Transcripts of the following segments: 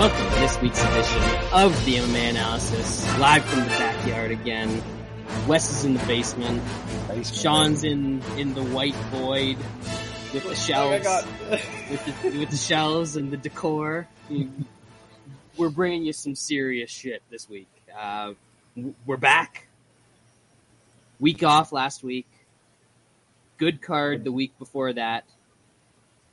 Welcome to this week's edition of the MMA analysis, live from the backyard again. Wes is in the basement. Sean's in in the white void with the shelves, with the with the shelves and the decor. We're bringing you some serious shit this week. Uh, we're back. Week off last week. Good card the week before that.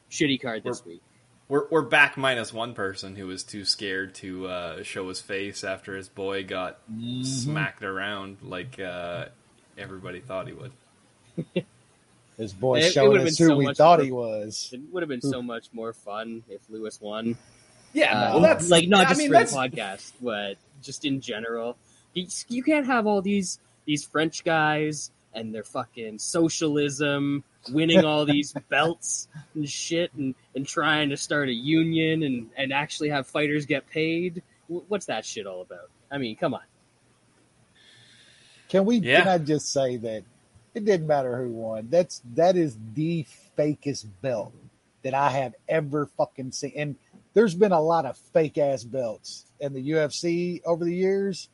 Shitty card this week. We're we're back minus one person who was too scared to uh, show his face after his boy got smacked around like uh, everybody thought he would. his boy It- it showing would've us been who so we thought more- he was. It would have been so much more fun if Lewis won. Yeah, Uh, well, that's like not I just mean, for that's the podcast, but just in general. You, you can't have all these these French guys and their fucking socialism, winning all these belts and shit, and, and trying to start a union and, and actually have fighters get paid. What's that shit all about? I mean, come on. Can we? Yeah. Can I just say that it didn't matter who won. That's that is the fakest belt that I have ever fucking seen. And there's been a lot of fake ass belts in the UFC over the years.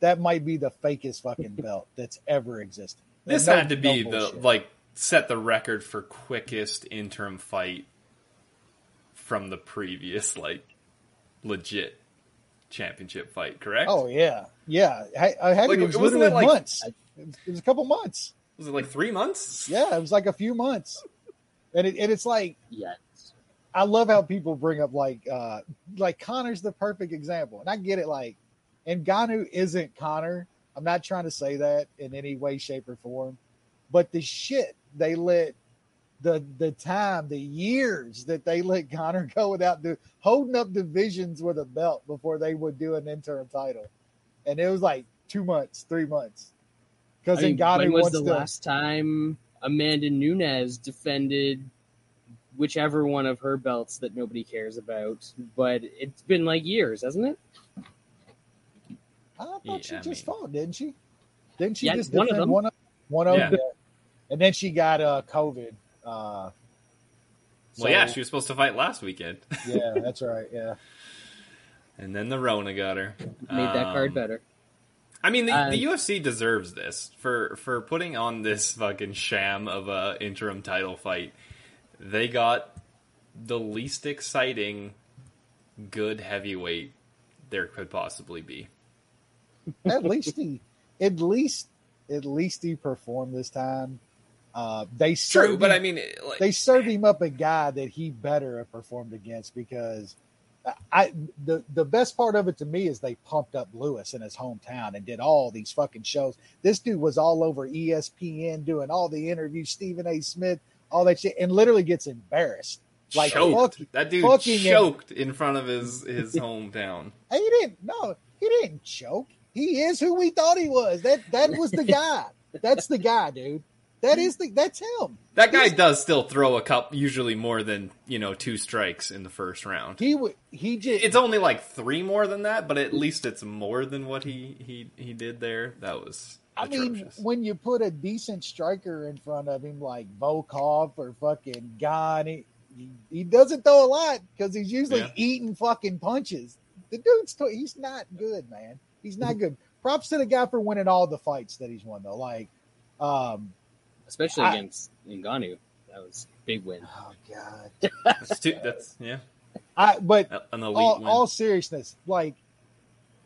That might be the fakest fucking belt that's ever existed. this No- had to be no the like set the record for quickest interim fight from the previous like legit championship fight. Correct? Oh yeah, yeah. I, I had Like, it was wasn't literally it like- months. It was a couple months. was it like three months? Yeah, it was like a few months. And it, and it's like Yeah. I love how people bring up like uh like Conor's the perfect example. And I get it like and Ganu isn't Conor. I'm not trying to say that in any way, shape, or form. But the shit they let the the time, the years that they let Conor go without do holding up divisions with a belt before they would do an interim title. And it was like two months, three months. Because I mean, Ngannou when was the to last time Amanda Nunes defended whichever one of her belts that nobody cares about? But it's been like years, hasn't it? I thought Yeah, she I just mean- fought, didn't she? Didn't she Yeah, just one of defend them. one of one of Yeah. them? And then she got uh COVID. Uh Well, yeah, she was supposed to fight last weekend, yeah, that's right. Yeah. and then the Rona got her. Made that card Um, better. I mean, the, Uh, the UFC deserves this for for putting on this fucking sham of a interim title fight. They got the least exciting good heavyweight there could possibly be. At least he at least at least he performed this time. Uh they True, served but him- I mean, like, they served him up a guy that he better have performed against because I the the best part of it to me is they pumped up Lewis in his hometown and did all these fucking shows. This dude was all over ESPN doing all the interviews, Stephen A. Smith, all that shit, and literally gets embarrassed. Like choked. fuck, that dude choked in front of his his hometown. he didn't no, he didn't choke. He is who we thought he was. That that was the guy. That's the guy, dude. That is the that's him. That guy does still throw a cup, usually more than you know two strikes in the first round. He would he just It's only like three more than that, but at least it's more than what he he he did there. That was I mean, when you put a decent striker in front of him, like Volkov or fucking Gane, he, he doesn't throw a lot because he's usually Yeah. eating fucking punches. The dude's t- he's not good, man. He's not good. Props to the guy for winning all the fights that he's won, though. Like, um, Especially I- against Ngannou. That was a big win. oh god, that's, too, that's yeah, I but an elite all, win. all seriousness, like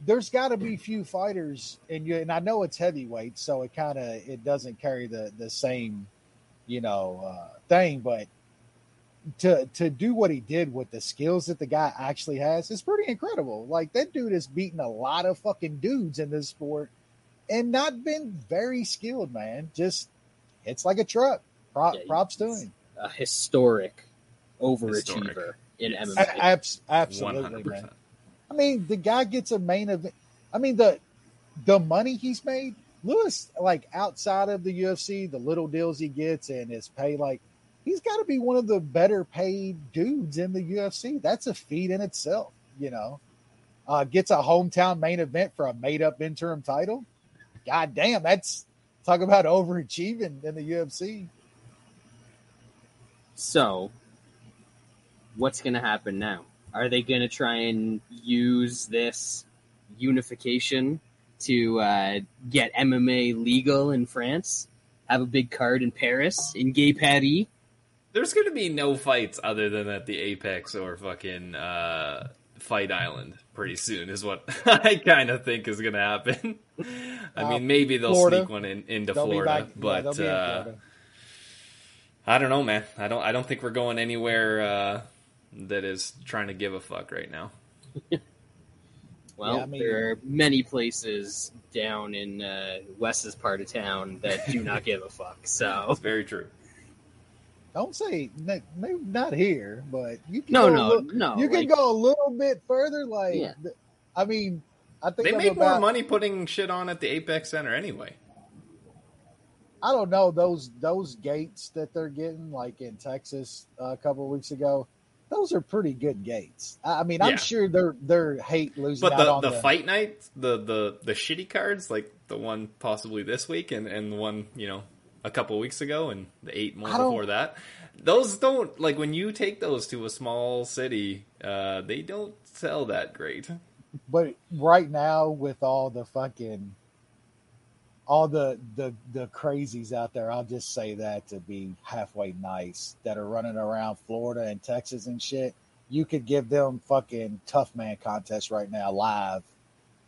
there's got to be few fighters, and you and I know it's heavyweight, so it kind of it doesn't carry the the same, you know, uh, thing. But to to do what he did with the skills that the guy actually has is pretty incredible. Like that dude has beaten a lot of fucking dudes in this sport, and not been very skilled, man. Just it's like a truck. Prop, Yeah, props to him. A historic overachiever Historic. in Yes. MMA. A- abs- absolutely, One hundred man. I mean, the guy gets a main event. I mean, the the money he's made, Lewis, like outside of the UFC, the little deals he gets and his pay, like he's got to be one of the better paid dudes in the UFC. That's a feat in itself, you know. Uh, gets a hometown main event for a made up interim title. God damn, that's talk about overachieving in the UFC. So, what's going to happen now? Are they going to try and use this unification to uh, get MMA legal in France? Have a big card in Paris, in Gay Paris? There's going to be no fights other than at the Apex or fucking uh, Fight Island pretty soon, is what I kind of think is going to happen. I Uh, mean, maybe they'll Florida. sneak one in, into They'll Florida, back- yeah, but they'll in uh, Florida. I don't know, man. I don't. I don't think we're going anywhere uh, that is trying to give a fuck right now. Well, Yeah, I mean- there are many places down in uh, Wes's part of town that do not give a fuck. So, It's very true. Don't say maybe not here, but you can no, go a no, little- no. you can go a little bit further. Like, Yeah. I mean, I think They I'm make about, more money putting shit on at the Apex Center anyway. I don't know those those gates that they're getting, like in Texas uh, a couple of weeks ago. Those are pretty good gates. I I mean, I'm Yeah. sure they're they're hate losing But out the, on the the fight night, the, the the shitty cards, like the one possibly this week and, and the one, you know, a couple weeks ago and the eight more before that. Those don't like when you take those to a small city, uh, they don't sell that great. But right now, with all the fucking, all the the the crazies out there, I'll just say that to be halfway nice that are running around Florida and Texas and shit. You could give them fucking tough man contest right now live,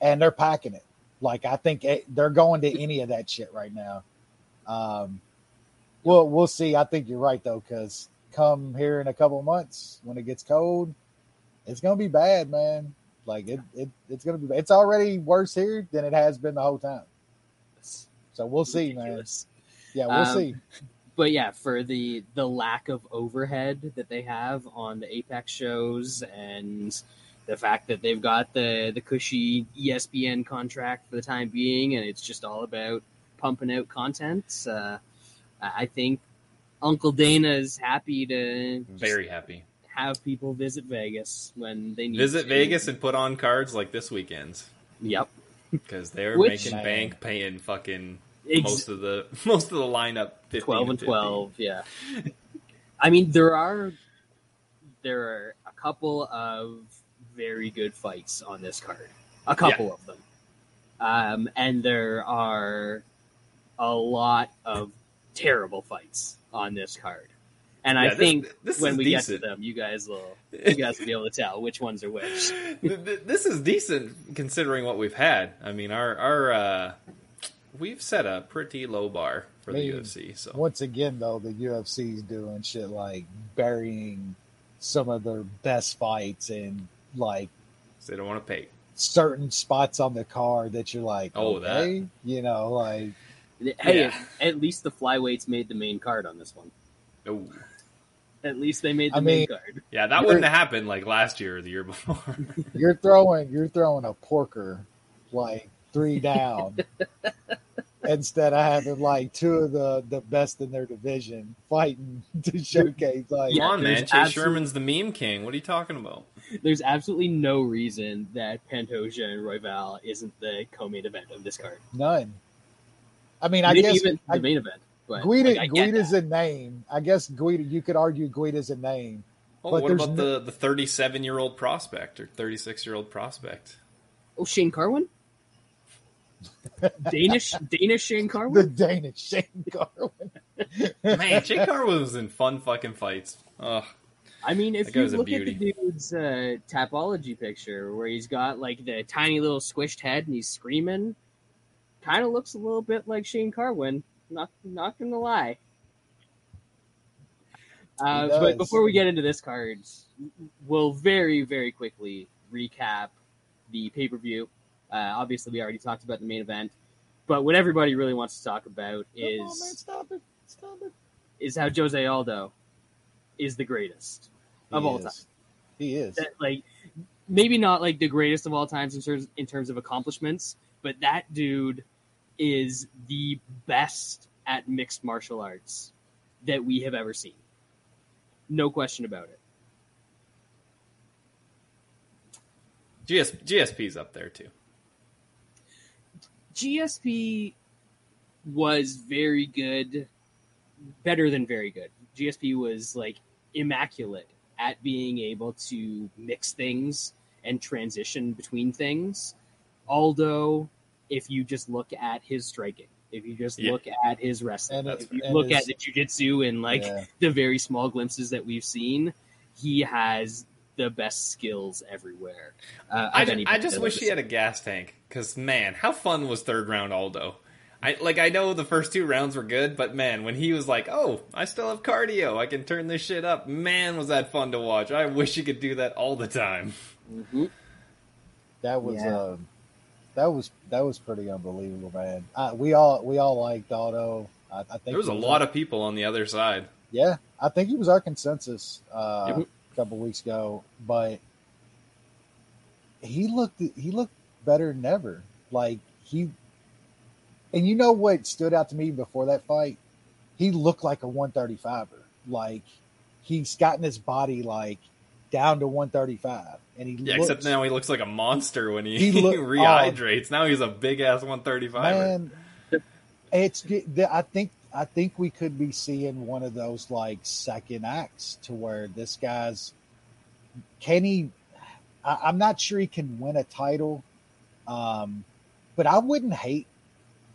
and they're packing it. Like I think it, they're going to any of that shit right now. Um, well, we'll see. I think you're right though, because come here in a couple months when it gets cold, it's gonna be bad, man. Like it, it it's gonna be. It's already worse here than it has been the whole time. So we'll see, man. Yeah, we'll Um, see. but yeah, for the the lack of overhead that they have on the Apex shows and the fact that they've got the the cushy ESPN contract for the time being, and it's just all about pumping out content. Uh, I I think Uncle Dana is happy to Very happy. have people visit Vegas when they need Visit to. Vegas and put on cards like this weekend's Yep. because they're Which- making bank paying fucking Ex- most of the most of the lineup. 15 12 and 50. 12 yeah i mean there are there are a couple of very good fights on this card a couple of them um, and there are a lot of terrible fights on this card and Yeah, i this- think this when is we decent. get to them you guys will you guys will be able to tell which ones are which Th- th- this is decent considering what we've had. I mean, our our uh, we've set a pretty low bar for the I mean, UFC. So Once again, though, the UFC's doing shit like burying some of their best fights and like they don't want to pay. certain spots on the card that you're like, Oh, that. you know, like hey Yeah. at, at least the flyweights made the main card on this one Oh, at least they made the I main mean- card yeah, that wouldn't have happened like last year or the year before. you're throwing you're throwing a porker like three down instead of having like two of the the best in their division fighting to showcase like Yeah, Come on, man, Chase absolute- Sherman's the meme king. What are you talking about? there's absolutely no reason that Pantoja and Royval isn't the co-main event of this card. none. I mean, I guess even I, the main event. But Guida, like, Guida's that. a name. I guess Guida. You could argue Guida's a name. Oh, But what about no- the the 37 year old prospect or 36 year old prospect? oh Shane Carwin, Danish Danish Shane Carwin. The Danish Shane Carwin. Man, Jake Carwin was in fun fucking fights. Ugh. I mean, if you look at the dude's uh, tapology picture where he's got like the tiny little squished head and he's screaming, kind of looks a little bit like Shane Carwin. Not not gonna lie. Uh, but before we get into this card, we'll very very quickly recap the pay per view. Uh, obviously, we already talked about the main event, but what everybody really wants to talk about is on, is man, stop it! Stop it! is how Jose Aldo is the greatest of He all is. time. He is. that like maybe not like the greatest of all times in terms in terms of accomplishments, but that dude is the best at mixed martial arts that we have ever seen. No question about it. GS, GSP's up there too. GSP was very good, better than very good. GSP was like immaculate at being able to mix things and transition between things. Aldo, if you just look at his striking, if you just Yeah. look at his wrestling, And- if you look his- at the jujitsu and like Yeah. the very small glimpses that we've seen, he has the best skills everywhere. Uh, I, of ju- anybody I just wish he had a gas tank because man, how fun was third round Aldo? I like I know the first two rounds were good, but man, when he was like, "Oh, I still have cardio, I can turn this shit up," man, was that fun to watch? I wish he could do that all the time. Mhm. That was Yeah. um, that was that was pretty unbelievable, man. Uh, we all we all liked Aldo. I, I think There was he a lot of people on the other side. yeah. I think he was our consensus uh, a couple weeks ago, but he looked he looked better than ever. Like he, and you know what stood out to me before that fight? He looked like a 135er. Like he's gotten his body like down to 135, and he Yeah, looks, except now he looks like a monster when he, He look- rehydrates. now he's a big ass one thirty five. Man, it's I think I think we could be seeing one of those like second acts to where this guy's can he? I, I'm not sure he can win a title, um, but I wouldn't hate.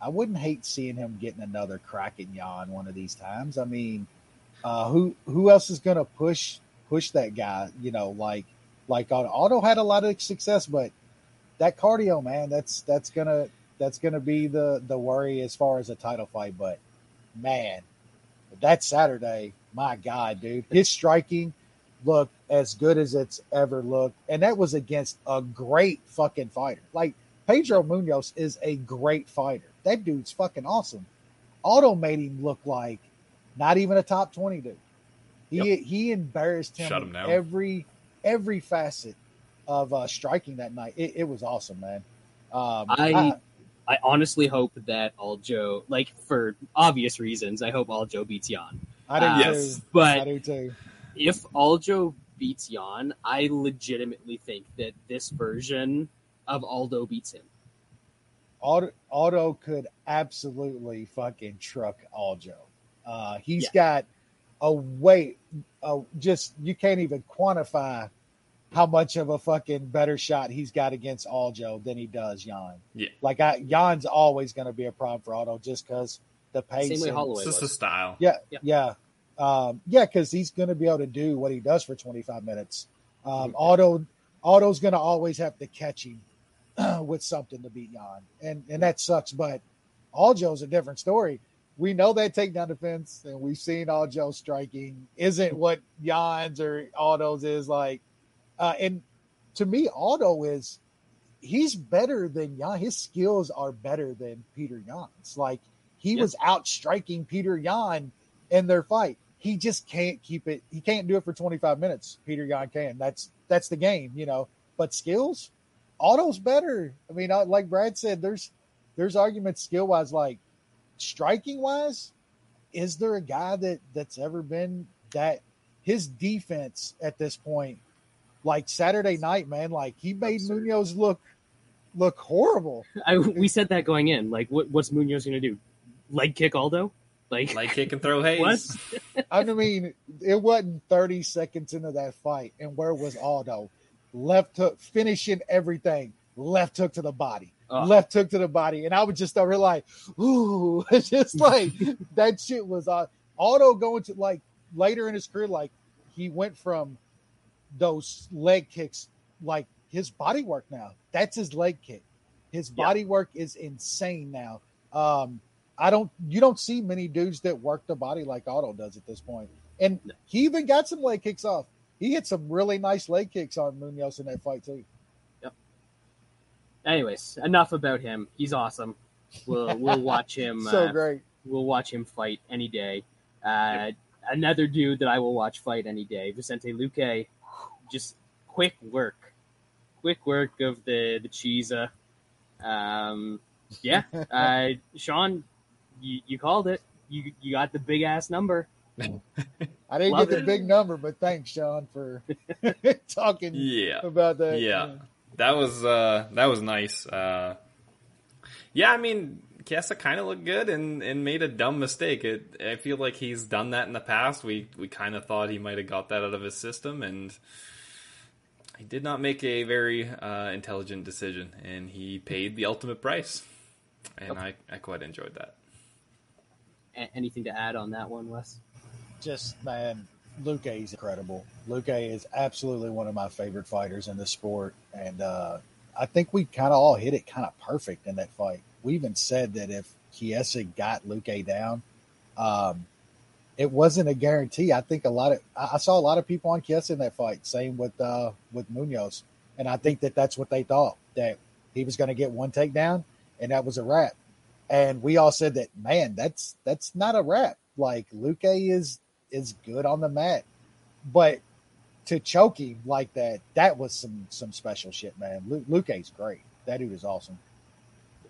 I wouldn't hate seeing him getting another crack at Yan one of these times. I mean, uh, who who else is going to push push that guy? You know, like like. Aldo had a lot of success, but that cardio, man, that's that's gonna that's gonna be the the worry as far as a title fight. But man, that Saturday, my God, dude, his striking looked as good as it's ever looked, and that was against a great fucking fighter. Like Pedro Munhoz is a great fighter. That dude's fucking awesome. Aldo made him look like not even a top twenty dude. He he embarrassed him, Shut him down. every every facet of uh, striking that night. It, it was awesome, man. Um, I I honestly hope that Aljo, like for obvious reasons, I hope Aljo beats Yan. I, do uh, Yes. too. I do too. if Aljo beats Yan, I legitimately think that this version of Aldo beats him. Aldo, Aldo could absolutely fucking truck Aljo. Uh, he's got a weight, uh, just you can't even quantify how much of a fucking better shot he's got against Aljo than he does Yan. Yeah. Like I, Yan's always going to be a problem for Aldo just because the pace. Same way and- Holloway It's just a style. Yeah, Yeah. yeah, um, yeah, because he's going to be able to do what he does for 25 minutes. Um. Aldo, Aldo's going to always have to catch him with something to beat Yan, and and that sucks. But Aljo's a different story. We know that takedown defense, and we've seen Aljo striking isn't what Yan's or Aldo's is like. Uh, and to me, Aldo is he's better than Yan. His skills are better than Peter Yan's. Like he Yeah. was out striking Peter Yan in their fight. He just can't keep it. He can't do it for 25 minutes. Peter Yan can. That's that's the game, you know. But skills, Aldo's better. I mean, like Brad said, there's there's arguments skill wise, like striking wise. Is there a guy that that's ever been that his defense at this point, like Saturday night, man, like he made Absurd. Munhoz look look horrible. I, we said that going in. Like, what, what's Munhoz going to do? Leg kick Aldo? Like, Like kick and throw Hayes. What? I mean, it wasn't 30 seconds into that fight, and where was Aldo? Left hook, finishing everything. Left hook to the body. Ugh. Left hook to the body. And I was just over like, ooh, it's just like that shit was uh, Aldo going to like later in his career, like he went from those leg kicks, like his body work now. That's his leg kick. His Yeah. body work is insane now. Um, I don't you don't see many dudes that work the body like Aldo does at this point. And No. he even got some leg kicks off. He hit some really nice leg kicks on Munhoz in that fight too. Anyways, enough about him. He's awesome. We'll we'll watch him. so uh, great. we'll watch him fight any day. Uh, Another dude that I will watch fight any day, Vicente Luque. Just quick work, quick work of the the Chiesa. Um, yeah, uh, Sean, you, you called it. You you got the big ass number. I didn't Love get the it. big number, but thanks, Sean, for talking Yeah. about that. Yeah. That was uh that was nice. Uh Yeah, I mean Chiesa kind of looked good and, and made a dumb mistake. It, I feel like he's done that in the past. We we kind of thought he might have got that out of his system, and he did not make a very uh, intelligent decision, and he paid the ultimate price. And I, I quite enjoyed that. A- anything to add on that one, Wes? just man, Luque is incredible. Luque is absolutely one of my favorite fighters in the sport, and uh, I think we kind of all hit it kind of perfect in that fight. We even said that if Chiesa got Luque down, um, it wasn't a guarantee. I think a lot of I saw a lot of people on Chiesa in that fight. Same with uh, with Munhoz, and I think that that's what they thought that he was going to get one takedown, and that was a wrap. And we all said that, man, that's that's not a wrap. Like Luke is is good on the mat, but to choke him like that, that was some some special shit, man. Luke, Luke is great. That dude is awesome.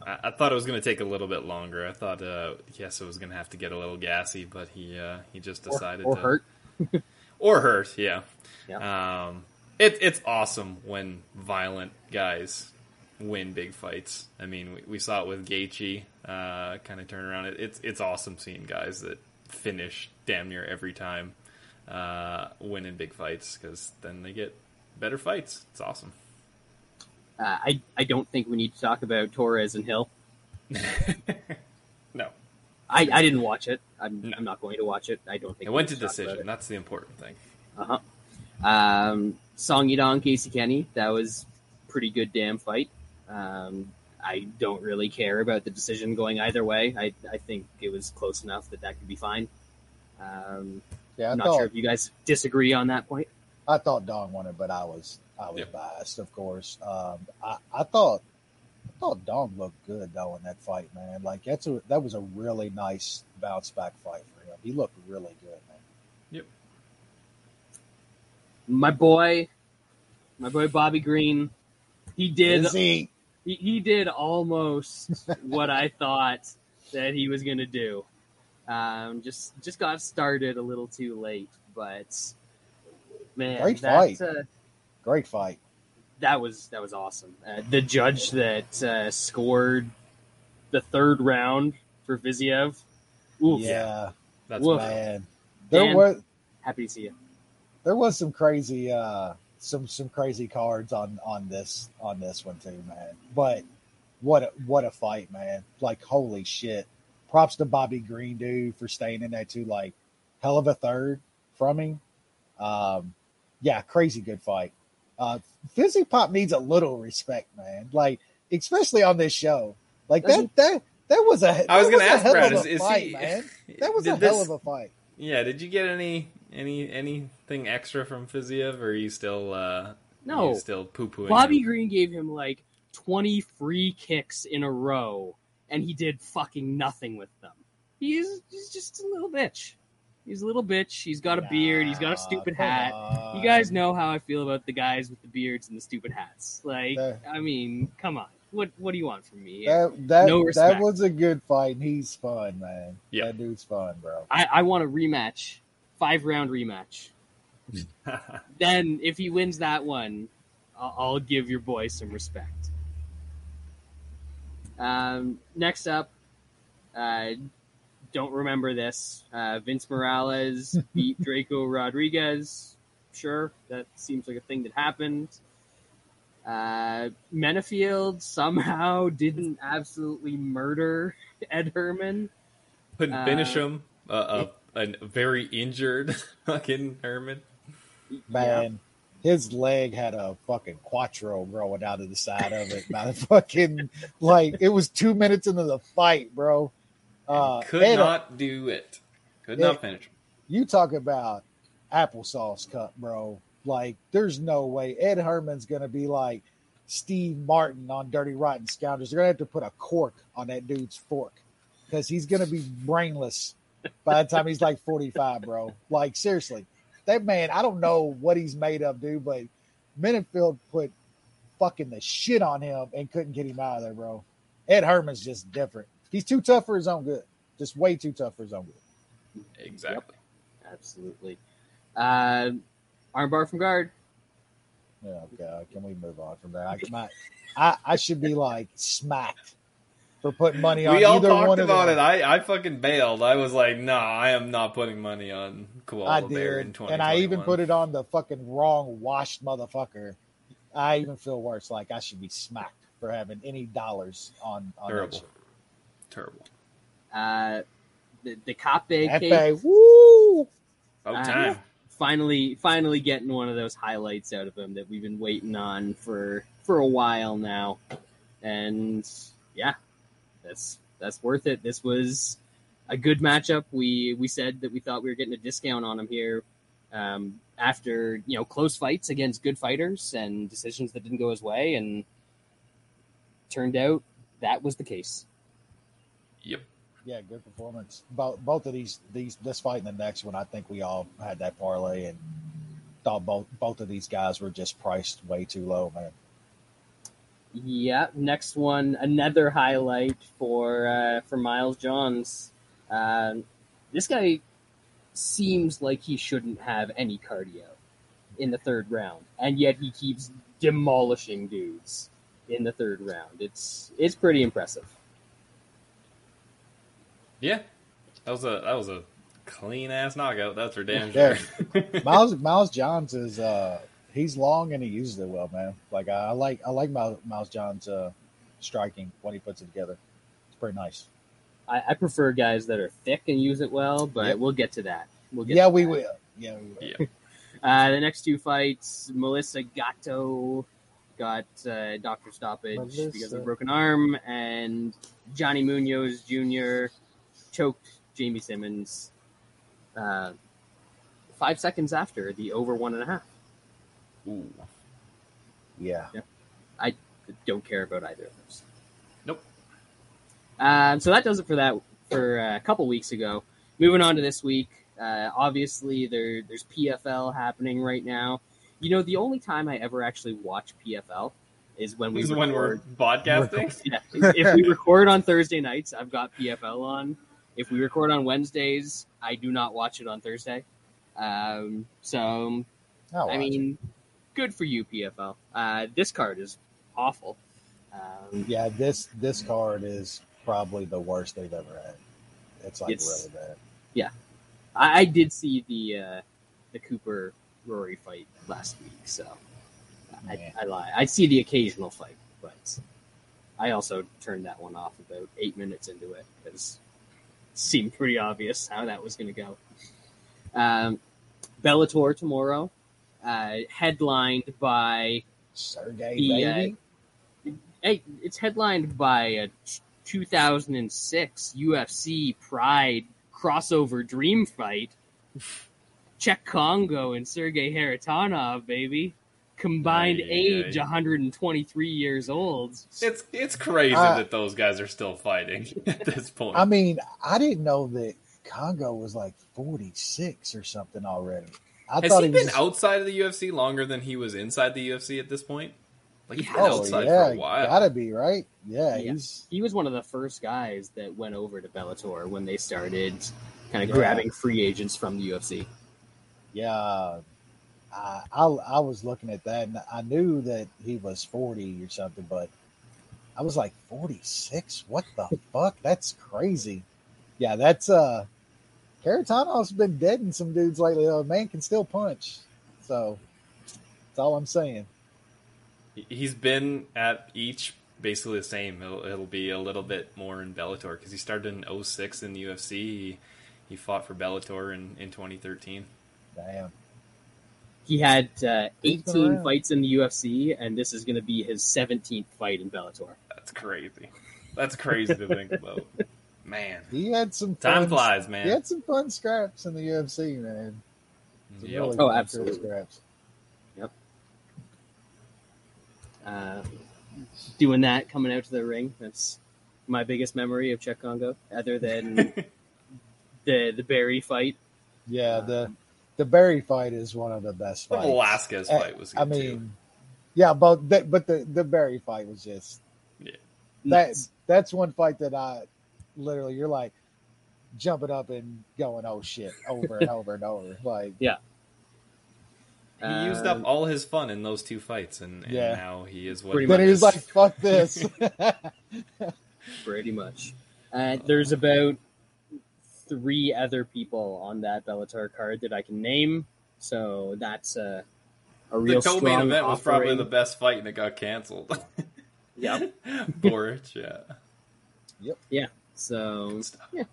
I, I thought it was going to take a little bit longer. I thought uh, Chiesa was going to have to get a little gassy, but he uh, he just Or, decided or to hurt? or hurt. Yeah. Um, it, it's awesome when violent guys win big fights. I mean, we, we saw it with Gaethje, uh, kind of turn around. It, it's it's awesome seeing guys that finish damn near every time, uh, win in big fights because then they get better fights. It's awesome. Uh, I I don't think we need to talk about Torres and Hill. No, I, I didn't watch it. I'm, No. I'm not going to watch it. I don't think it went to decision. That's the important thing. Uh-huh. Um, Song Yadong, Casey Kenney, that was pretty good damn fight. Um, I don't really care about the decision going either way. I, I think it was close enough that that could be fine. Um, Yeah, I I'm not thought sure if you guys disagree on that point. I thought Dong won it, but I was I was Yeah. biased, of course. Um, I, I thought I thought Dong looked good though in that fight, man. Like that's a that was a really nice bounce back fight for him. He looked really good, man. Yep. My boy, my boy Bobby Green, he did Is he? He, he did almost what I thought that he was going to do. Um, just just got started a little too late, but man, Great that, fight. Uh, Great fight. that was that was awesome. Uh, the judge that uh, scored the third round for Fiziev, oof, yeah, That's Woof. wild. man. There Dan. was happy to see you. there was some crazy uh some some crazy cards on on this on this one too, man. But what a, what a fight, man! Like holy shit! Props to Bobby Green, dude, for staying in that too. Like hell of a third from him. Um, yeah, crazy good fight. Uh, Fizzy Pop needs a little respect, man. Like especially on this show. Like that that that was a I was gonna a ask hell Brad, is, is he? man. That was a hell this- of a fight. Yeah, did you get any any anything extra from Fiziev, or are you still uh, No. you still poo pooing? Bobby Green gave him like twenty free kicks in a row, and he did fucking nothing with them. He's he's just a little bitch. He's a little bitch. He's got a beard. He's got a stupid Come hat. on. You guys know how I feel about the guys with the beards and the stupid hats. Like, That- I mean, come on. What what do you want from me? That that No that was a good fight. He's fun, man. Yeah. That dude's fun, bro. I, I want a rematch, five round rematch. then if he wins that one, I'll, I'll give your boy some respect. Um, next up, uh, don't remember this. Uh, Vince Morales beat Draco Rodriguez. Sure, that seems like a thing that happened. Uh, Menifield somehow didn't absolutely murder Ed Herman. Couldn't Uh, finish him. Uh, a, a very injured fucking Herman. Man, his leg had a fucking quattro growing out of the side of it. Man, fucking like it was two minutes into the fight, bro. Uh, Could Ed- not do it. Could Yeah. not finish him. You talk about applesauce cup, bro. Like, there's no way Ed Herman's gonna be like Steve Martin on Dirty Rotten Scoundrels. They're gonna have to put a cork on that dude's fork because he's gonna be brainless by the time he's like 45, bro. Like, seriously, that man, I don't know what he's made of, dude, but Menifield put fucking the shit on him and couldn't get him out of there, bro. Ed Herman's just different. He's too tough for his own good. Just way too tough for his own good. Exactly. Absolutely. Uh, armbar from guard. Yeah, okay. Can we move on from that? I, my, I, I should be like smacked for putting money on We all either talked one about it. I, I fucking bailed. I was like, nah, I am not putting money on I Koala Bear in did, 2021. and I even put it on the fucking wrong washed motherfucker. I even feel worse. Like I should be smacked for having any dollars on on that Terrible. shit. Terrible. Uh, the the Cape F.A. case. Woo! About Uh, time. Finally, finally getting one of those highlights out of him that we've been waiting on for for a while now, and yeah, that's that's worth it. This was a good matchup. We we said that we thought we were getting a discount on him here um, after you know close fights against good fighters and decisions that didn't go his way, and turned out that was the case. Yep. Yeah, good performance. Both both of these these this fight and the next one, I think we all had that parlay and thought both both of these guys were just priced way too low, man. Yeah, next one, another highlight for uh, for Miles Johns. Um, this guy seems like he shouldn't have any cardio in the third round, and yet he keeps demolishing dudes in the third round. It's it's pretty impressive. Yeah. That was a that was a clean ass knockout. That's for damn Yeah. sure. Miles Miles Johns is uh he's long and he uses it well, man. Like I, I like I like Miles, Miles Johns uh striking when he puts it together. It's pretty nice. I, I prefer guys that are thick and use it well, but Yep. we'll get to that. We'll get Yeah, to we that. will. Yeah, we will. yeah. Uh, the next two fights, Melissa Gatto got uh, doctor stoppage Melissa. because of a broken arm, and Johnny Munoz Jr. choked Jamey Simmons uh, five seconds after the over one and a half. Ooh. Yeah. I don't care about either of those. Nope. Um, so that does it for that for uh, a couple weeks ago. Moving on to this week, uh, obviously there there's PFL happening right now. You know, the only time I ever actually watch PFL is when we This is when we're record. podcasting. Yeah, if we record on Thursday nights, I've got PFL on. If we record on Wednesdays, I do not watch it on Thursday. Um, so I mean, it. Good for you, PFL. Uh, this card is awful. Um, yeah, this this card is probably the worst they've ever had. It's like It's- really bad. I, I did see the uh, the Cooper Rory fight last week, so I, I lie. I see the occasional fight, but I also turned that one off about eight minutes into it because it seemed pretty obvious how that was going to go. Um, Bellator tomorrow, uh, headlined by Sergey The, uh, baby. hey, it's headlined by a 2006 UFC Pride crossover dream fight. Cheick Kongo and Sergey Kharitonov, baby. Combined Ay, ay, age ay. 123 years old. It's it's crazy Uh, that those guys are still fighting at this point. I mean, I didn't know that Kongo was like 46 or something already. I Has thought he was been outside of the UFC longer than he was inside the UFC at this point? Like he's been Oh, outside yeah, for a while. gotta be right. Yeah, Yeah. he's He was one of the first guys that went over to Bellator when they started kind of Yeah. grabbing free agents from the UFC. yeah. I, I I was looking at that and I knew that he was 40 or something, but I was like 46. What the fuck? That's crazy. Yeah, that's uh, Kharitonov's been deading some dudes lately. though. A man can still punch, so that's all I'm saying. He's been at each basically the same. It'll, it'll be a little bit more in Bellator because he started in 06 in the UFC. He, he fought for Bellator in, in 2013. Damn. He had uh, 18 fights in the UFC, and this is going to be his 17th fight in Bellator. That's crazy. That's crazy to think about. Man, He had some time fun, flies, man. He had some fun scraps in the UFC, man. Some Yep. really Oh, fun absolutely. Scraps. Uh, doing that, coming out to the ring, that's my biggest memory of Cheick Kongo, other than the the Barry fight. Yeah, the the Barry fight is one of the best The fights. Velasquez Uh, fight was good I too. mean, Yeah, but that, but the the Barry fight was just Yeah. that. That's one fight that I literally you're like jumping up and going, oh shit, over and over and over. Like yeah He used up Uh, all his fun in those two fights, and, and Yeah. now he is what Pretty he then was like, fuck this. pretty much. Uh, there's about three other people on that Bellator card that I can name, so that's a a the real co-main strong event was probably the best fight, and it got canceled. Yep. Boric, yeah. Yep. yeah. So yeah,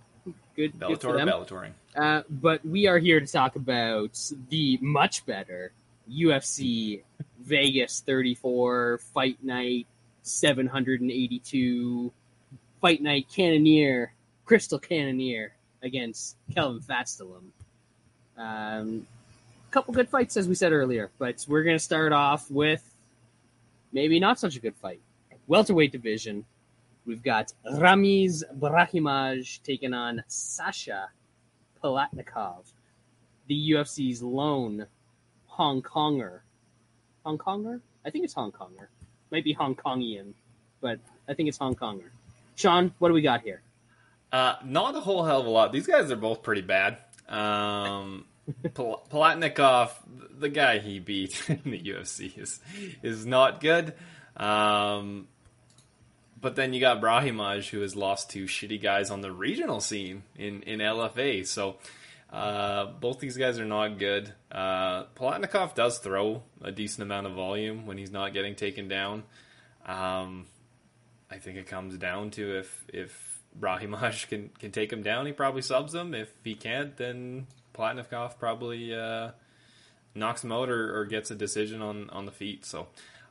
good. good for them. Bellatoring. Uh, but we are here to talk about the much better UFC Vegas 34 Fight Night 782 Fight Night Cannonier Crystal Cannonier against Kelvin Gastelum. Um, couple good fights as we said earlier, but we're going to start off with maybe not such a good fight. Welterweight division. We've got Ramiz Brahimaj taking on Sasha Palatnikov, the UFC's lone Hong Konger. Hong Konger? I think it's Hong Konger. Might be Hong Kongian, but I think it's Hong Konger. Sean, what do we got here? Uh, not a whole hell of a lot. These guys are both pretty bad. Um, Pal- Palatnikov, the guy he beat in the UFC, is is not good. Um, but then you got Brahimaj, who has lost to shitty guys on the regional scene in, in LFA. So uh, both these guys are not good. Uh, does throw a decent amount of volume when he's not getting taken down. Um, I think it comes down to if if Brahimaj can can take him down, he probably subs him. If he can't, then Palatnikov probably uh, knocks him out or, or gets a decision on, on the feet. So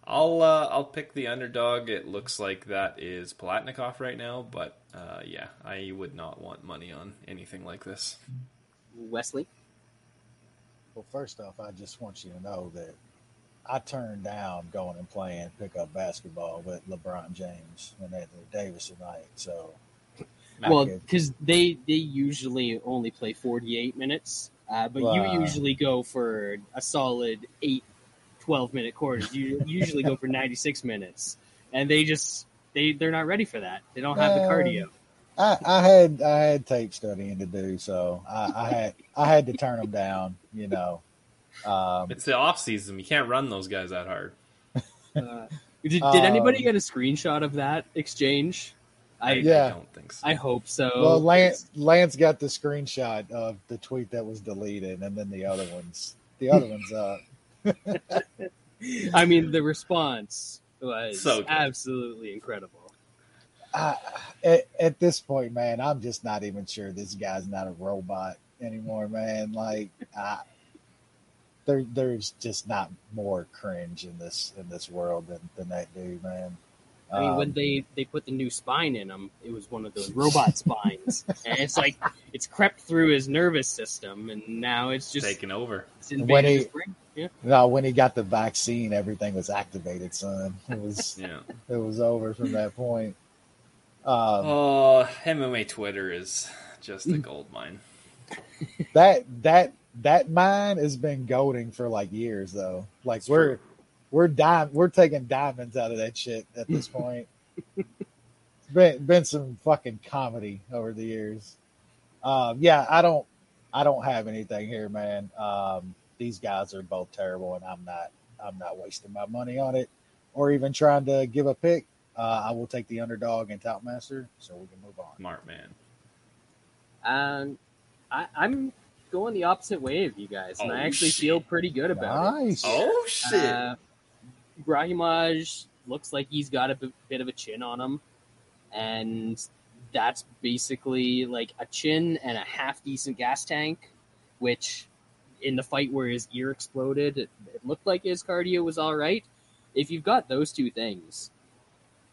I'll uh, I'll pick the underdog. It looks like that is Palatnikov right now, but uh, yeah, I would not want money on anything like this. Wesley? well, first off, I just want you to know that I turned down going and playing pickup basketball with LeBron James and Anthony Davis tonight. So well, because they they usually only play 48 minutes, uh, but Wow. you usually go for a solid 8, 12 minute quarters. You usually go for 96 minutes, and they just they they're not ready for that. They don't have the Um, cardio. I, I had I had tape studying to do, so I, I had I had to turn them down. You know, um, It's the off season. You can't run those guys that hard. Uh, did, did Um, anybody get a screenshot of that exchange? I Yeah. I don't think so. I hope so. well, Lance Lance got the screenshot of the tweet that was deleted, and then the other ones the other ones uh, up. I mean, the response was So good. absolutely incredible. I, at, at this point, man, I'm just not even sure this guy's not a robot anymore, man. Like, I, there, there's just not more cringe in this in this world than, than that dude, man. I mean, when Um, they they put the new spine in him, it was one of those robot spines, and it's like it's crept through his nervous system, and now it's just Taking over. it's When he- his brain. Yeah, no, when he got the vaccine, everything was activated, son. It was Yeah. it was over from that point. Um, Oh, MMA Twitter is just a gold mine. that that that mine has been goading for like years though. Like It's we're true. We're di- we're taking diamonds out of that shit at this point. it's been been some fucking comedy over the years. Um, yeah, I don't I don't have anything here, man. Um, these guys are both terrible, and I'm not I'm not wasting my money on it or even trying to give a pick. Uh, I will take the underdog and top master, so we can move on. Smart man. um, I, I'm going the opposite way of you guys, and Oh, I actually shit. feel pretty good about it. Nice. Oh shit! Uh, Brahimaj looks like he's got a b- bit of a chin on him, and that's basically like a chin and a half decent gas tank. Which, in the fight where his ear exploded, it, it looked like his cardio was all right. If you've got those two things,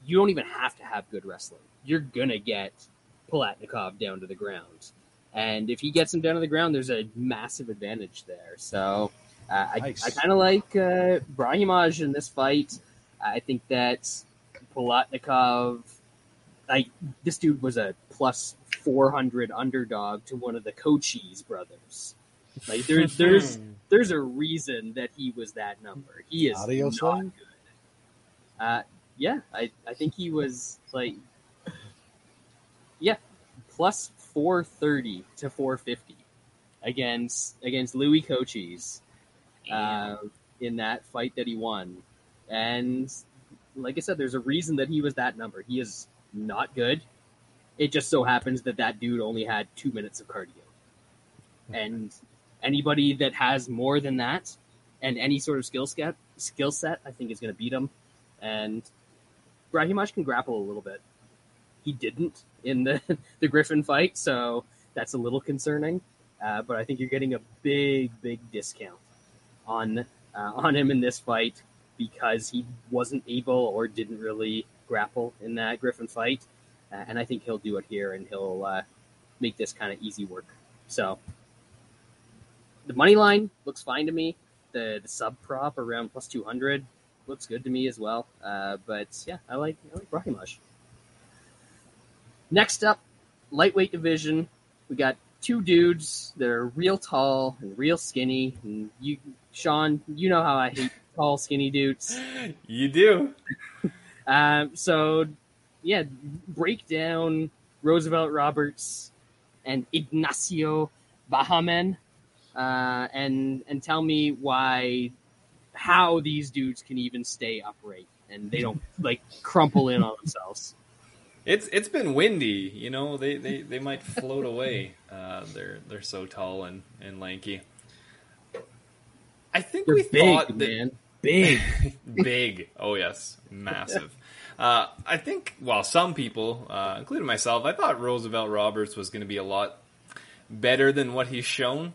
you don't even have to have good wrestling. You're gonna get Palatnikov down to the ground, and if he gets him down to the ground, there's a massive advantage there. So. Uh, I, Nice. I kind of like uh, Brahimaj in this fight. I think that Palatnikov, like this dude was a plus four hundred underdog to one of the Cochise brothers. Like there's there's there's a reason that he was that number. He is Adios, not good. Uh, yeah, I, I think he was like, yeah, plus 430 to 450 against against Louis Cochise uh, in that fight that he won. And like I said, there's a reason that he was that number. He is not good. It just so happens that that dude only had two minutes of cardio. And anybody that has more than that and any sort of skill set, skill set, I think is going to beat him. And Brahimaj can grapple a little bit. He didn't in the the Griffin fight, so that's a little concerning. Uh, but I think you're getting a big, big discount on uh, on him in this fight because he wasn't able or didn't really grapple in that Griffin fight, uh, and I think he'll do it here and he'll uh, make this kind of easy work. So the money line looks fine to me. The the sub prop around plus two hundred looks good to me as well. Uh, but yeah, I like I like Brahimaj. Next up, lightweight division. We got two dudes that are real tall and real skinny. And you, Sean, you know how I hate tall, skinny dudes. You do. Um, so, yeah, break down Roosevelt Roberts and Ignacio Bahamen, uh, and and tell me why, how these dudes can even stay upright and they don't like crumple in on themselves. It's it's been windy, you know. They they, they might float away. Uh, they're they're so tall and, and lanky. I think They're we big, thought that man, big. big. Oh yes, massive. Uh, I think, well, some people, uh, including myself, I thought Roosevelt Roberts was going to be a lot better than what he's shown.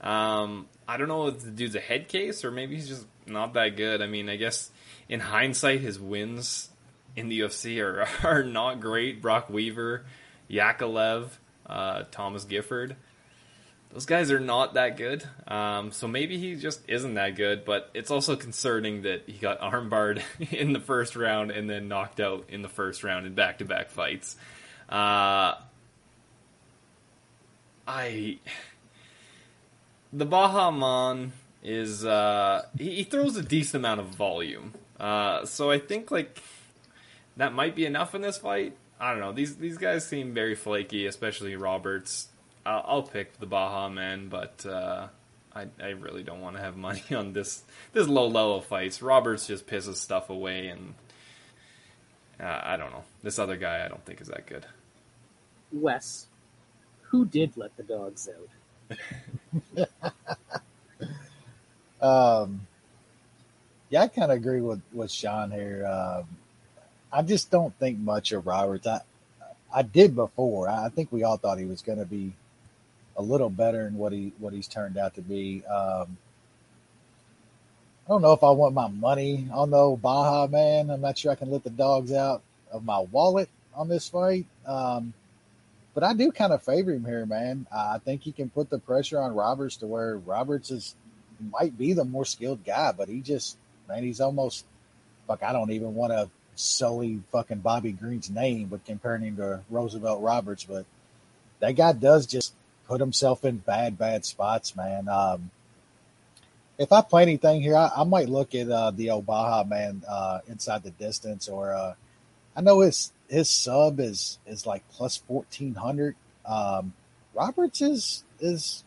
Um, I don't know if the dude's a head case or maybe he's just not that good. I mean, I guess in hindsight, his wins in the UFC are, are not great. Brok Weaver, Yakovlev, uh, Thomas Gifford. Those guys are not that good. Um, so maybe he just isn't that good, but it's also concerning that he got armbarred in the first round and then knocked out in the first round in back to back fights. Uh, I. The Baha Man is. Uh, he, he throws a decent amount of volume. Uh, so I think, like, that might be enough in this fight. I don't know. These these guys seem very flaky, especially Roberts. I'll, I'll pick the Baja man, but uh, I I really don't want to have money on this this low level fights. Roberts just pisses stuff away, and uh, I don't know. This other guy, I don't think is that good. Wes, who did let the dogs out? Um, yeah, I kind of agree with with Sean here. Um, I just don't think much of Roberts. I I did before. I think we all thought he was going to be a little better than what he what he's turned out to be. Um, I don't know if I want my money on the old Baja man. I'm not sure I can let the dogs out of my wallet on this fight. Um, but I do kind of favor him here, man. I think he can put the pressure on Roberts to where Roberts is might be the more skilled guy, but he just man, he's almost fuck. I don't even want to sully fucking Bobby Green's name, but comparing him to Roosevelt Roberts, but that guy does just put himself in bad, bad spots, man. Um, if I play anything here, I, I might look at uh, the old Baja man uh, inside the distance, or uh, I know his his sub is is like plus fourteen hundred. Um, Roberts is is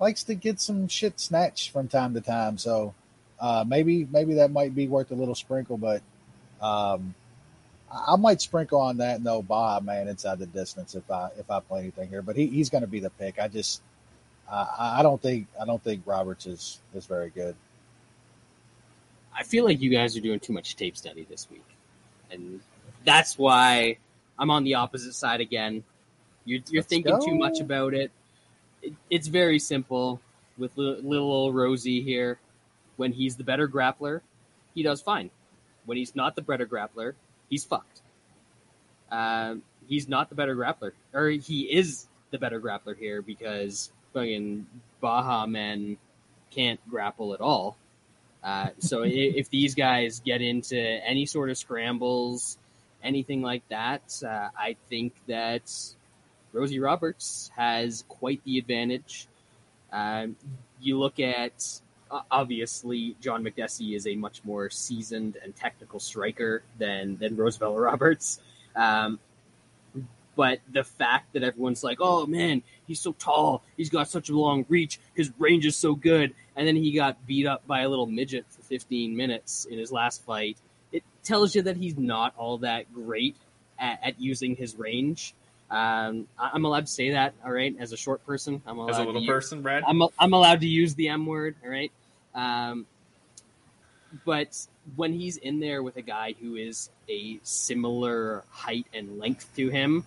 likes to get some shit snatched from time to time, so uh, maybe maybe that might be worth a little sprinkle, but um, I might sprinkle on that no Bob man inside the distance if I if I play anything here. But he, he's going to be the pick. I just uh, I I don't think I don't think Roberts is is very good. I feel like you guys are doing too much tape study this week, and that's why I'm on the opposite side again. You're, you're thinking go. too much about it. it. It's very simple with little, little old Rosie here. When he's the better grappler, he does fine. When he's not the better grappler, he's fucked. Um, he's not the better grappler, or he is the better grappler here because fucking Baja men can't grapple at all. Uh, so if these guys get into any sort of scrambles, anything like that, uh, I think that Rosie Roberts has quite the advantage. Um, you look at obviously John Makdessi is a much more seasoned and technical striker than than Roosevelt Roberts. Um, but the fact that everyone's like, "Oh man, he's so tall, he's got such a long reach, his range is so good," and then he got beat up by a little midget for 15 minutes in his last fight, it tells you that he's not all that great at, at using his range. Um, I'm allowed to say that, all right, as a short person. I'm allowed As a to little use- person, Brad. I'm I'm allowed to use the M word, all right. Um, but when he's in there with a guy who is a similar height and length to him,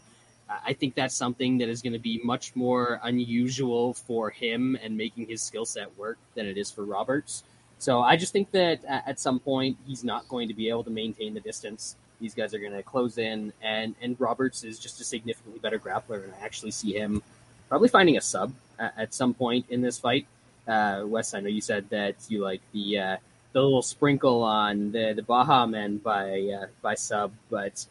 I I think that's something that is going to be much more unusual for him and making his skill set work than it is for Roberts. So I just think that at some point he's not going to be able to maintain the distance. These guys are going to close in, and and Roberts is just a significantly better grappler, and I actually see him probably finding a sub at, at some point in this fight. Uh, Wes, I know you said that you like the uh, the little sprinkle on the the Baja Men by uh, by sub, but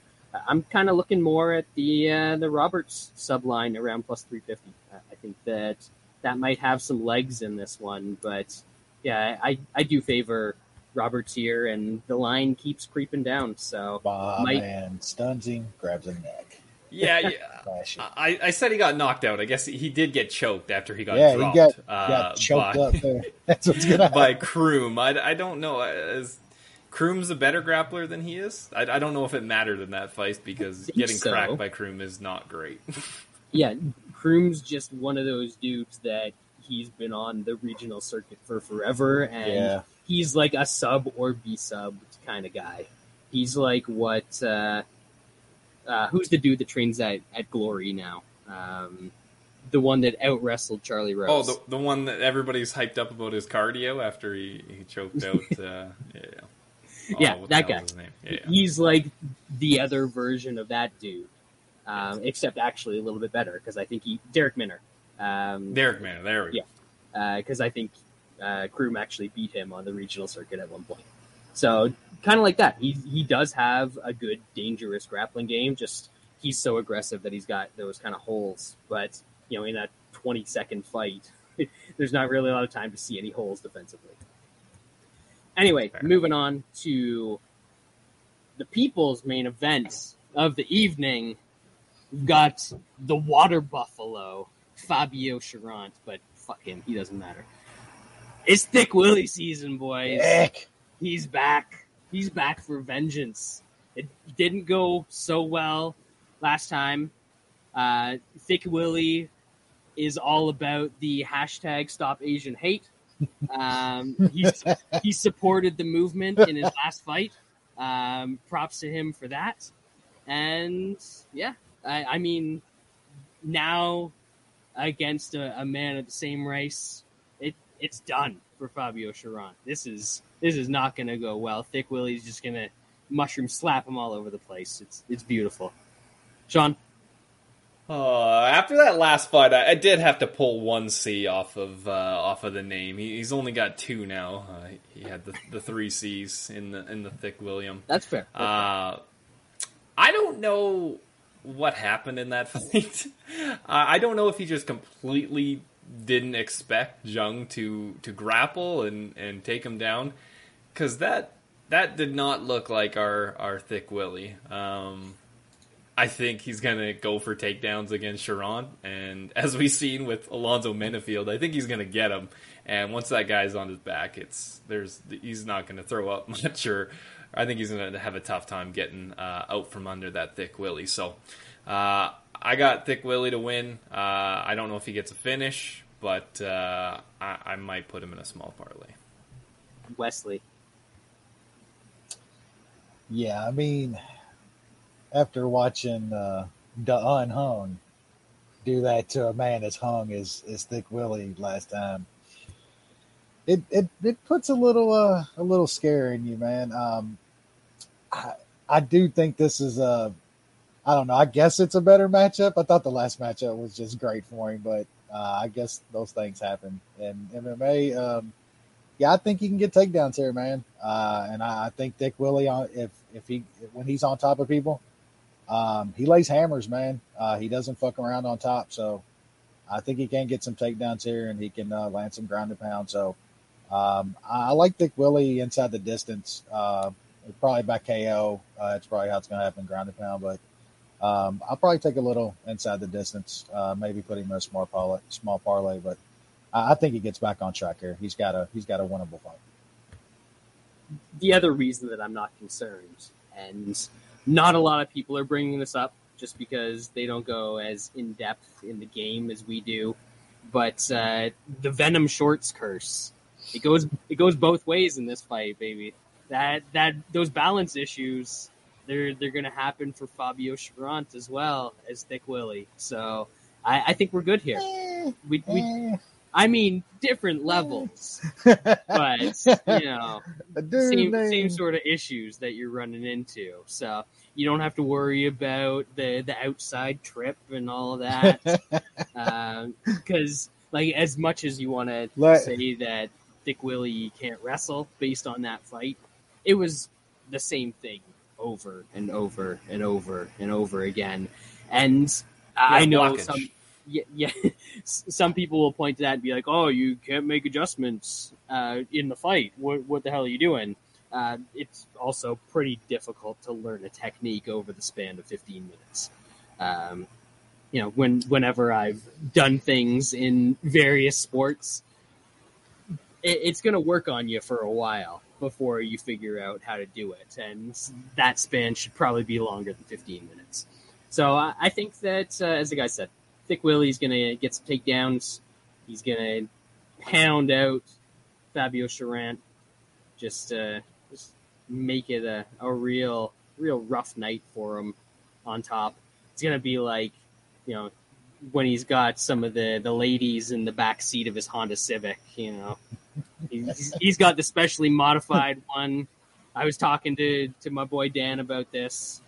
I'm kind of looking more at the uh, the Roberts sub line around plus 350. Uh, I think that that might have some legs in this one, but yeah, I I do favor Roberts here, and the line keeps creeping down. So Bah, Might- man stuns him, grabs his neck. yeah, yeah. I, I said he got knocked out. I guess he did get choked after he got yeah, dropped. he got, uh, got choked by, up there. That's what's gonna by happen. Croom. I, I don't know. Is Croom's a better grappler than he is? I, I don't know if it mattered in that fight because getting so. cracked by Kroom is not great. yeah, Croom's just one of those dudes that he's been on the regional circuit for forever, and Yeah. He's like a sub or B sub kind of guy. He's like what? Uh, uh, who's the dude that trains at, at Glory now? Um, the one that out wrestled Charlie Rose. oh, the, the one that everybody's hyped up about his cardio after he, he choked out. Uh, yeah, Oh, Yeah, that guy. Yeah. He's like the other version of that dude, um, except actually a little bit better because I think he Darrick Minner. Um, Darrick Minner, There we go. Yeah. because I think uh, Croom actually beat him on the regional circuit at one point. So kind of like that. He he does have a good dangerous grappling game. Just he's so aggressive that he's got those kind of holes. But you know, in a twenty second fight, there's not really a lot of time to see any holes defensively. Anyway, Fair. moving on to the people's main event of the evening. We've got the water buffalo, Fabio Cherant, but fuck him, he doesn't matter. It's Thick Willie season, boys. He's back. He's back for vengeance. It didn't go so well last time. Uh, Thick Willie is all about the hashtag Stop Asian Hate. Um, he he supported the movement in his last fight. Um, props to him for that. And yeah, I, I mean, now against a, a man of the same race, it's done for Fabio Cherant. This is this is not going to go well. Thick Willie's just going to mushroom slap him all over the place. It's it's beautiful. Sean, Uh, after that last fight, I, I did have to pull one C off of uh, off of the name. He, he's only got two now. Uh, he had the, the three C's in the in the thick William. that's fair. Uh, I don't know what happened in that fight. uh, I don't know if he just completely didn't expect Jung to to grapple and and take him down because that that did not look like our our thick Willie. Um, I think he's gonna go for takedowns against Cherant, and as we've seen with Alonzo Menifield, I think he's gonna get him. And once that guy's on his back, it's there's he's not gonna throw up much, or I think he's gonna have a tough time getting uh, out from under that thick Willie. So uh, I got thick Willie to win. Uh, I don't know if he gets a finish, but uh, I, I might put him in a small parlay. Wesley. Yeah, I mean, after watching uh, the unhung do that to a man as hung as, as Thick Willie last time, it, it, it puts a little uh, a little scare in you, man. Um, I I do think this is a I don't know. I guess it's a better matchup. I thought the last matchup was just great for him, but uh, I guess those things happen in MMA. Um, yeah, I think he can get takedowns here, man. Uh, and I, I think Dick Willie, on if if he when he's on top of people, um, he lays hammers, man. Uh, he doesn't fuck around on top, so I think he can get some takedowns here, and he can uh, land some ground and pound. So Um, I like Dick Willie inside the distance. Uh, probably by KO. Uh, it's probably how it's going to happen, ground and pound. But um, I'll probably take a little inside the distance. Uh, maybe put him in a small parlay, small parlay. But I, I think he gets back on track here. He's got a he's got a winnable fight. The other reason that I'm not concerned, and not a lot of people are bringing this up, just because they don't go as in depth in the game as we do. But uh, the Venom Shorts curse, it goes it goes both ways in this fight, baby. That that those balance issues, they're they're gonna happen for Fabio Cherant as well as Thick Willie. So I, I think we're good here. We, we Eh, I mean different levels, but you know same, same sort of issues that you're running into. So you don't have to worry about the the outside trip and all of that, because like as much as you want to Let- say that Dick Willie can't wrestle based on that fight, it was the same thing over and over and over and over again, and I know blockage. some. Yeah, yeah. some people will point to that and be like, "Oh, you can't make adjustments uh, in the fight. What, what the hell are you doing?" Uh, it's also pretty difficult to learn a technique over the span of 15 minutes. Um, you know, when whenever I've done things in various sports, it, it's going to work on you for a while before you figure out how to do it, and that span should probably be longer than 15 minutes. So I, I think that, uh, as the guy said, Thick Willie's going to get some takedowns. He's going to pound out Fabio Cherant. Just, uh, just make it a, a real, real rough night for him on top. It's going to be like, you know, when he's got some of the, the ladies in the back seat of his Honda Civic, you know. He's, he's got the specially modified one. I was talking to, to my boy Dan about this,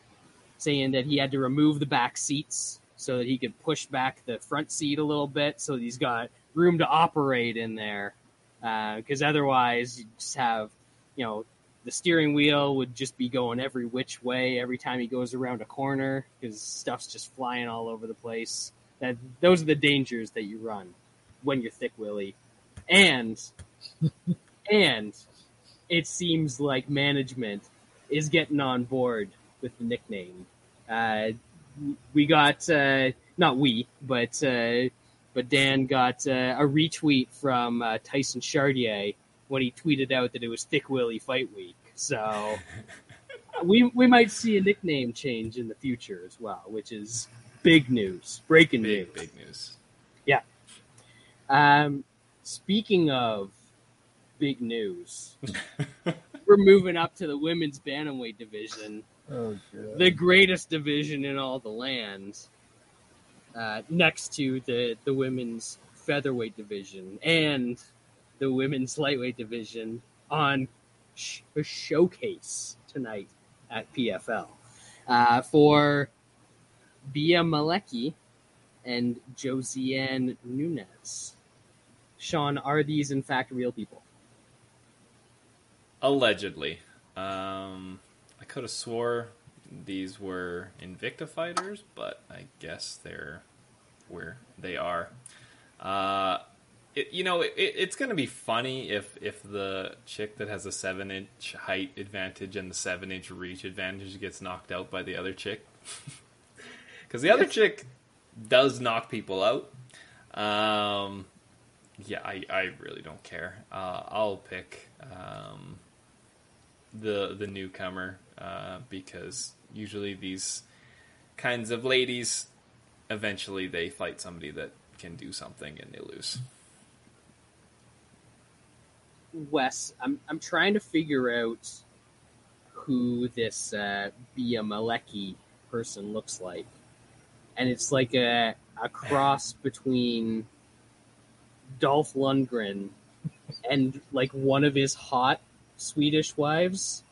saying that he had to remove the back seats so that he could push back the front seat a little bit so he's got room to operate in there. Uh, because otherwise, you just have, you know, the steering wheel would just be going every which way every time he goes around a corner because stuff's just flying all over the place. That those are the dangers that you run when you're thick willy, and and it seems like management is getting on board with the nickname. Uh, we got uh, not we, but uh, but Dan got uh, a retweet from uh, Tyson Chartier when he tweeted out that it was Thick Willie Fight Week. So we we might see a nickname change in the future as well, which is big news, breaking Big, news. big news. Yeah. Um, speaking of big news, we're moving up to the women's bantamweight division, Oh, God. the greatest division in all the land, uh, next to the the women's featherweight division and the women's lightweight division on sh- a showcase tonight at PFL uh, for Bea Malecki and Josiane Nunes. Sean, are these in fact real people? Allegedly. Um, I could have swore these were Invicta fighters, but I guess they're where they are. Uh, it, you know, it, it's going to be funny if if the chick that has a seven inch height advantage and the seven inch reach advantage gets knocked out by the other chick, because the other chick does knock people out. Um, yeah, I, I really don't care. Uh, I'll pick um, the the newcomer uh, because usually these kinds of ladies eventually they fight somebody that can do something and they lose. Wes, I'm I'm trying to figure out who this uh, Bea Malecki person looks like, and it's like a a cross between Dolph Lundgren and like one of his hot Swedish wives.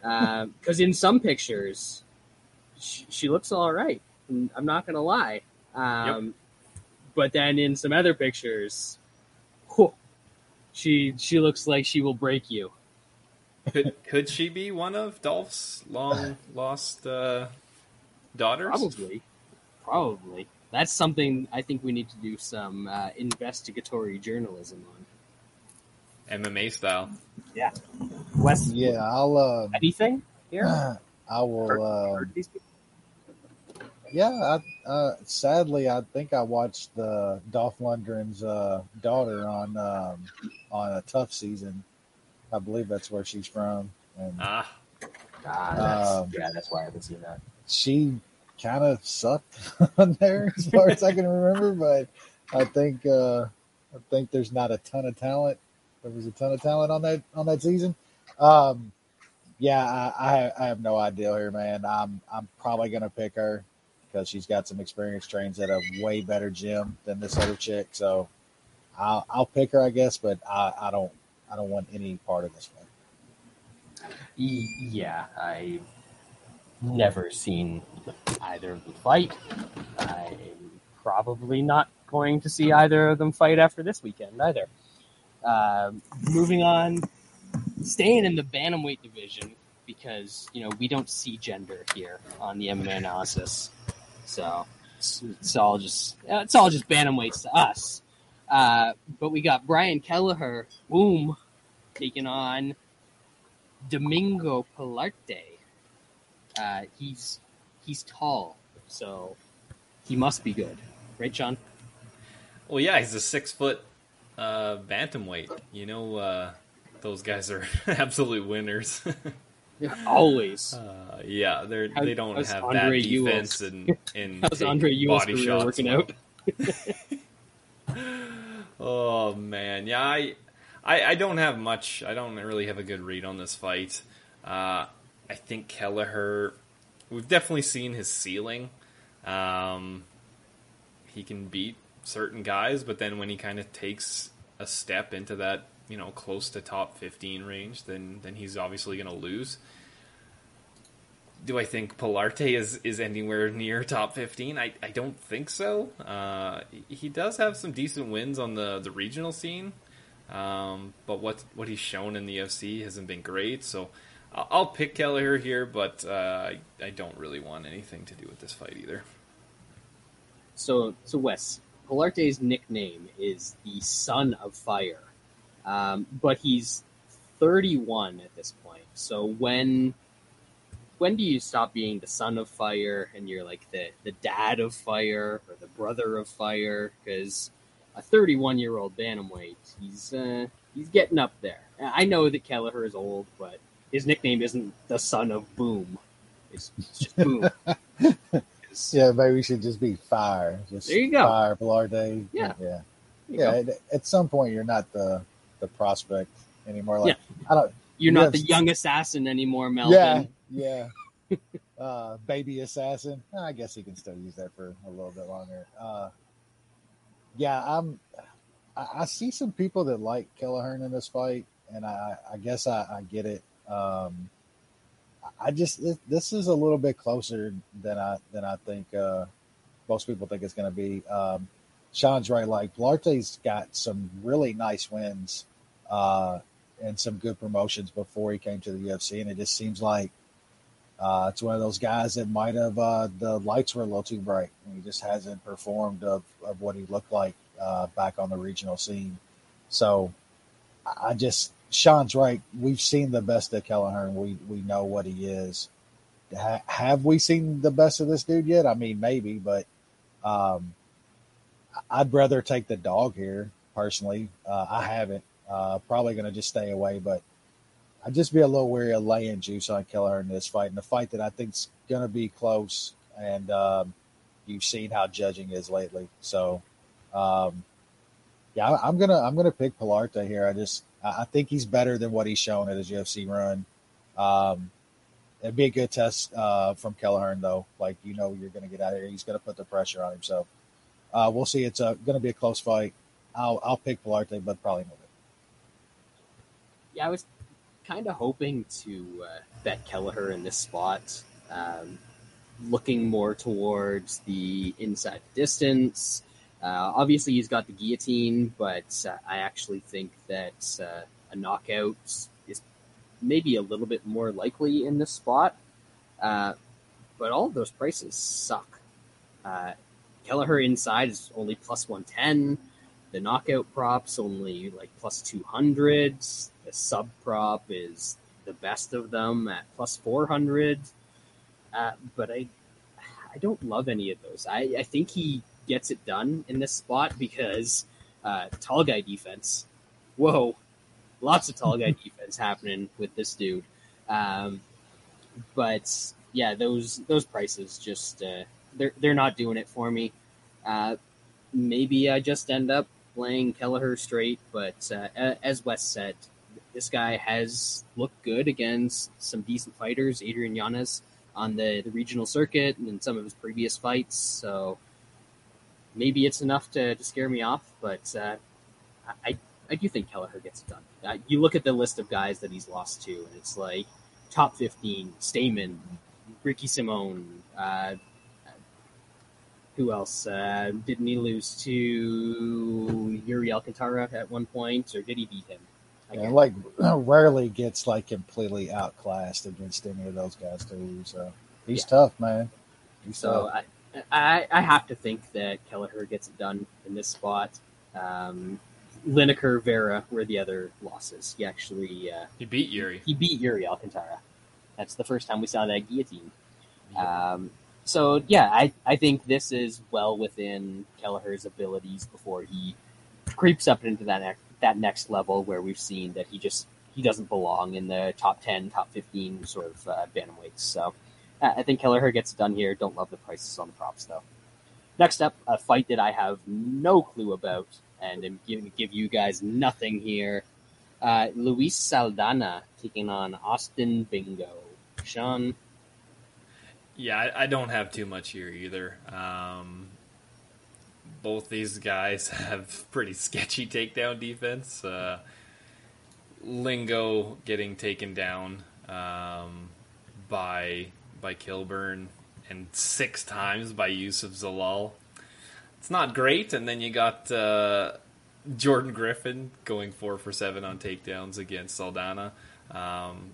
Because in some pictures, she, she looks all right. I'm not gonna lie. Um, But then in some other pictures, whew, she she looks like she will break you. Could could she be one of Dolph's long lost uh, daughters? Probably, probably. That's something I think we need to do some uh, investigatory journalism on. MMA style. Yeah. Wes, Yeah, I'll. Uh, anything here? I will. Heard- Uh, heard yeah, I, uh, sadly, I think I watched the Dolph Lundgren's uh, daughter on um, on a tough season. I believe that's where she's from, and Ah, Ah, that's, Um, yeah, that's why I haven't seen that. she kind of sucked on there as far as I can remember. But I think uh, I think there's not a ton of talent. There was a ton of talent on that on that season. Um, yeah, I, I I have no idea here, man. I'm I'm probably gonna pick her because she's got some experience, trains at a way better gym than this other chick. So I'll I'll pick her, I guess. But I, I don't I don't want any part of this one. Yeah, I've never seen either of them fight. I'm probably not going to see either of them fight after this weekend either. Um, moving on, staying in the bantamweight division because you know we don't see gender here on the MMA analysis, so it's, it's all just it's all just bantamweights to us. Uh, but we got Brian Kelleher, boom, taking on Domingo Pilarte. Uh, he's he's tall, so he must be good, right, John? well, yeah, he's a six foot uh, bantamweight. You know, uh, those guys are absolute winners. Always. uh, yeah, they're How- they don't how's have Andre that Ewell's- defense and and How's Andre Ewell's body shots working well. out? Oh man, yeah, I, I, I don't have much. I don't really have a good read on this fight. Uh, I think Kelleher, we've definitely seen his ceiling. Um, he can beat certain guys, but then when he kind of takes a step into that, you know, close to top fifteen range, then then he's obviously going to lose. Do I think Pilarte is, is anywhere near top 15? I, I don't think so. Uh, he does have some decent wins on the, the regional scene, um, but what what he's shown in the UFC hasn't been great. So I'll, pick Kelleher here, but uh, I, I don't really want anything to do with this fight either. So, so Wes, Pilarte's nickname is the Son of Fire, um, but he's 31 at this point. So when when do you stop being the Son of Fire and you're like the the Dad of Fire or the Brother of Fire? Because a 31 year old bantamweight, he's uh, he's getting up there. I know that Kelleher is old, but his nickname isn't the Son of Boom. It's, it's just Boom. It's- Yeah, maybe we should just be fire. Just There you go. Fire, Pilarte. Yeah. yeah. yeah, at, at some point you're not the the prospect anymore. Like I don't. you're not the young assassin anymore, Melvin. Yeah, yeah. uh, baby assassin. I guess he can still use that for a little bit longer. Uh, yeah, I'm. I, I see some people that like Kelleher in this fight, and I, I guess I, I get it. Um, I just this, this is a little bit closer than I than I think uh, most people think it's going to be. Um, Sean's right. Like Pilarte's got some really nice wins uh, and some good promotions before he came to the UFC, and it just seems like uh, it's one of those guys that might have uh, the lights were a little too bright, and he just hasn't performed of, of what he looked like uh, back on the regional scene. So I just Sean's right. We've seen the best of Kelleher, we we know what he is. Ha- have we seen the best of this dude yet? I mean, maybe, but um, I'd rather take the dog here personally. Uh, I haven't. Uh, probably going to just stay away, but I'd just be a little wary of laying juice on Kelleher in this fight, and the fight that I think's going to be close. And um, you've seen how judging is lately, so um, yeah, I- I'm gonna I'm gonna pick Pilarte here. I just I think he's better than what he's shown at his UFC run. Um, it'd be a good test uh, from Kelleher, though. Like you know, you're going to get out of here. He's going to put the pressure on himself. Uh, we'll see. It's uh, going to be a close fight. I'll I'll pick Pilarte, but probably not. It. Yeah, I was kind of hoping to uh, bet Kelleher in this spot, um, looking more towards the inside distance. Uh, obviously, he's got the guillotine, but uh, I actually think that uh, a knockout is maybe a little bit more likely in this spot. Uh, but all of those prices suck. Uh, Kelleher inside is only plus 110. the knockout prop's only like plus 200. The sub prop is the best of them at plus 400. Uh, but I, I don't love any of those. I, I think he gets it done in this spot because uh, tall guy defense. Whoa, lots of tall guy defense happening with this dude. Um, but yeah, those those prices just uh, they're they're not doing it for me. Uh, maybe I just end up playing Kelleher straight, but uh, as Wes said, this guy has looked good against some decent fighters. Adrian Yanez on the, the regional circuit and in some of his previous fights, so maybe it's enough to, to scare me off. But uh, I I do think Kelleher gets it done. Uh, you look at the list of guys that he's lost to, and it's like top fifteen: Stamann, Ricky Simón. Uh, who else? Uh, didn't he lose to Iuri Alcantara at one point, or did he beat him? And like rarely gets like completely outclassed against any of those guys too. So he's yeah. tough, man. He's so tough. I, I, I have to think that Kelleher gets it done in this spot. Um, Lineker, Vera were the other losses. He actually uh, he beat Iuri. He beat Iuri Alcantara. That's the first time we saw that guillotine. Um, so yeah, I, I think this is well within Kelleher's abilities before he creeps up into that next, that next level where we've seen that he just he doesn't belong in the top ten, top fifteen sort of uh, bantamweights. So I think Kelleher gets done here. Don't love the prices on the props though. Next up, a fight that I have no clue about and going to give you guys nothing here. Uh, Luis Saldana taking on Austin Lingo. Sean? Yeah, I, I don't have too much here either. Um, both these guys have pretty sketchy takedown defense. Uh, Lingo getting taken down um, by by Kilburn and six times by Youssef Zalal it's not great. And then you got uh, Jordan Griffin going four for seven on takedowns against Saldana. Um,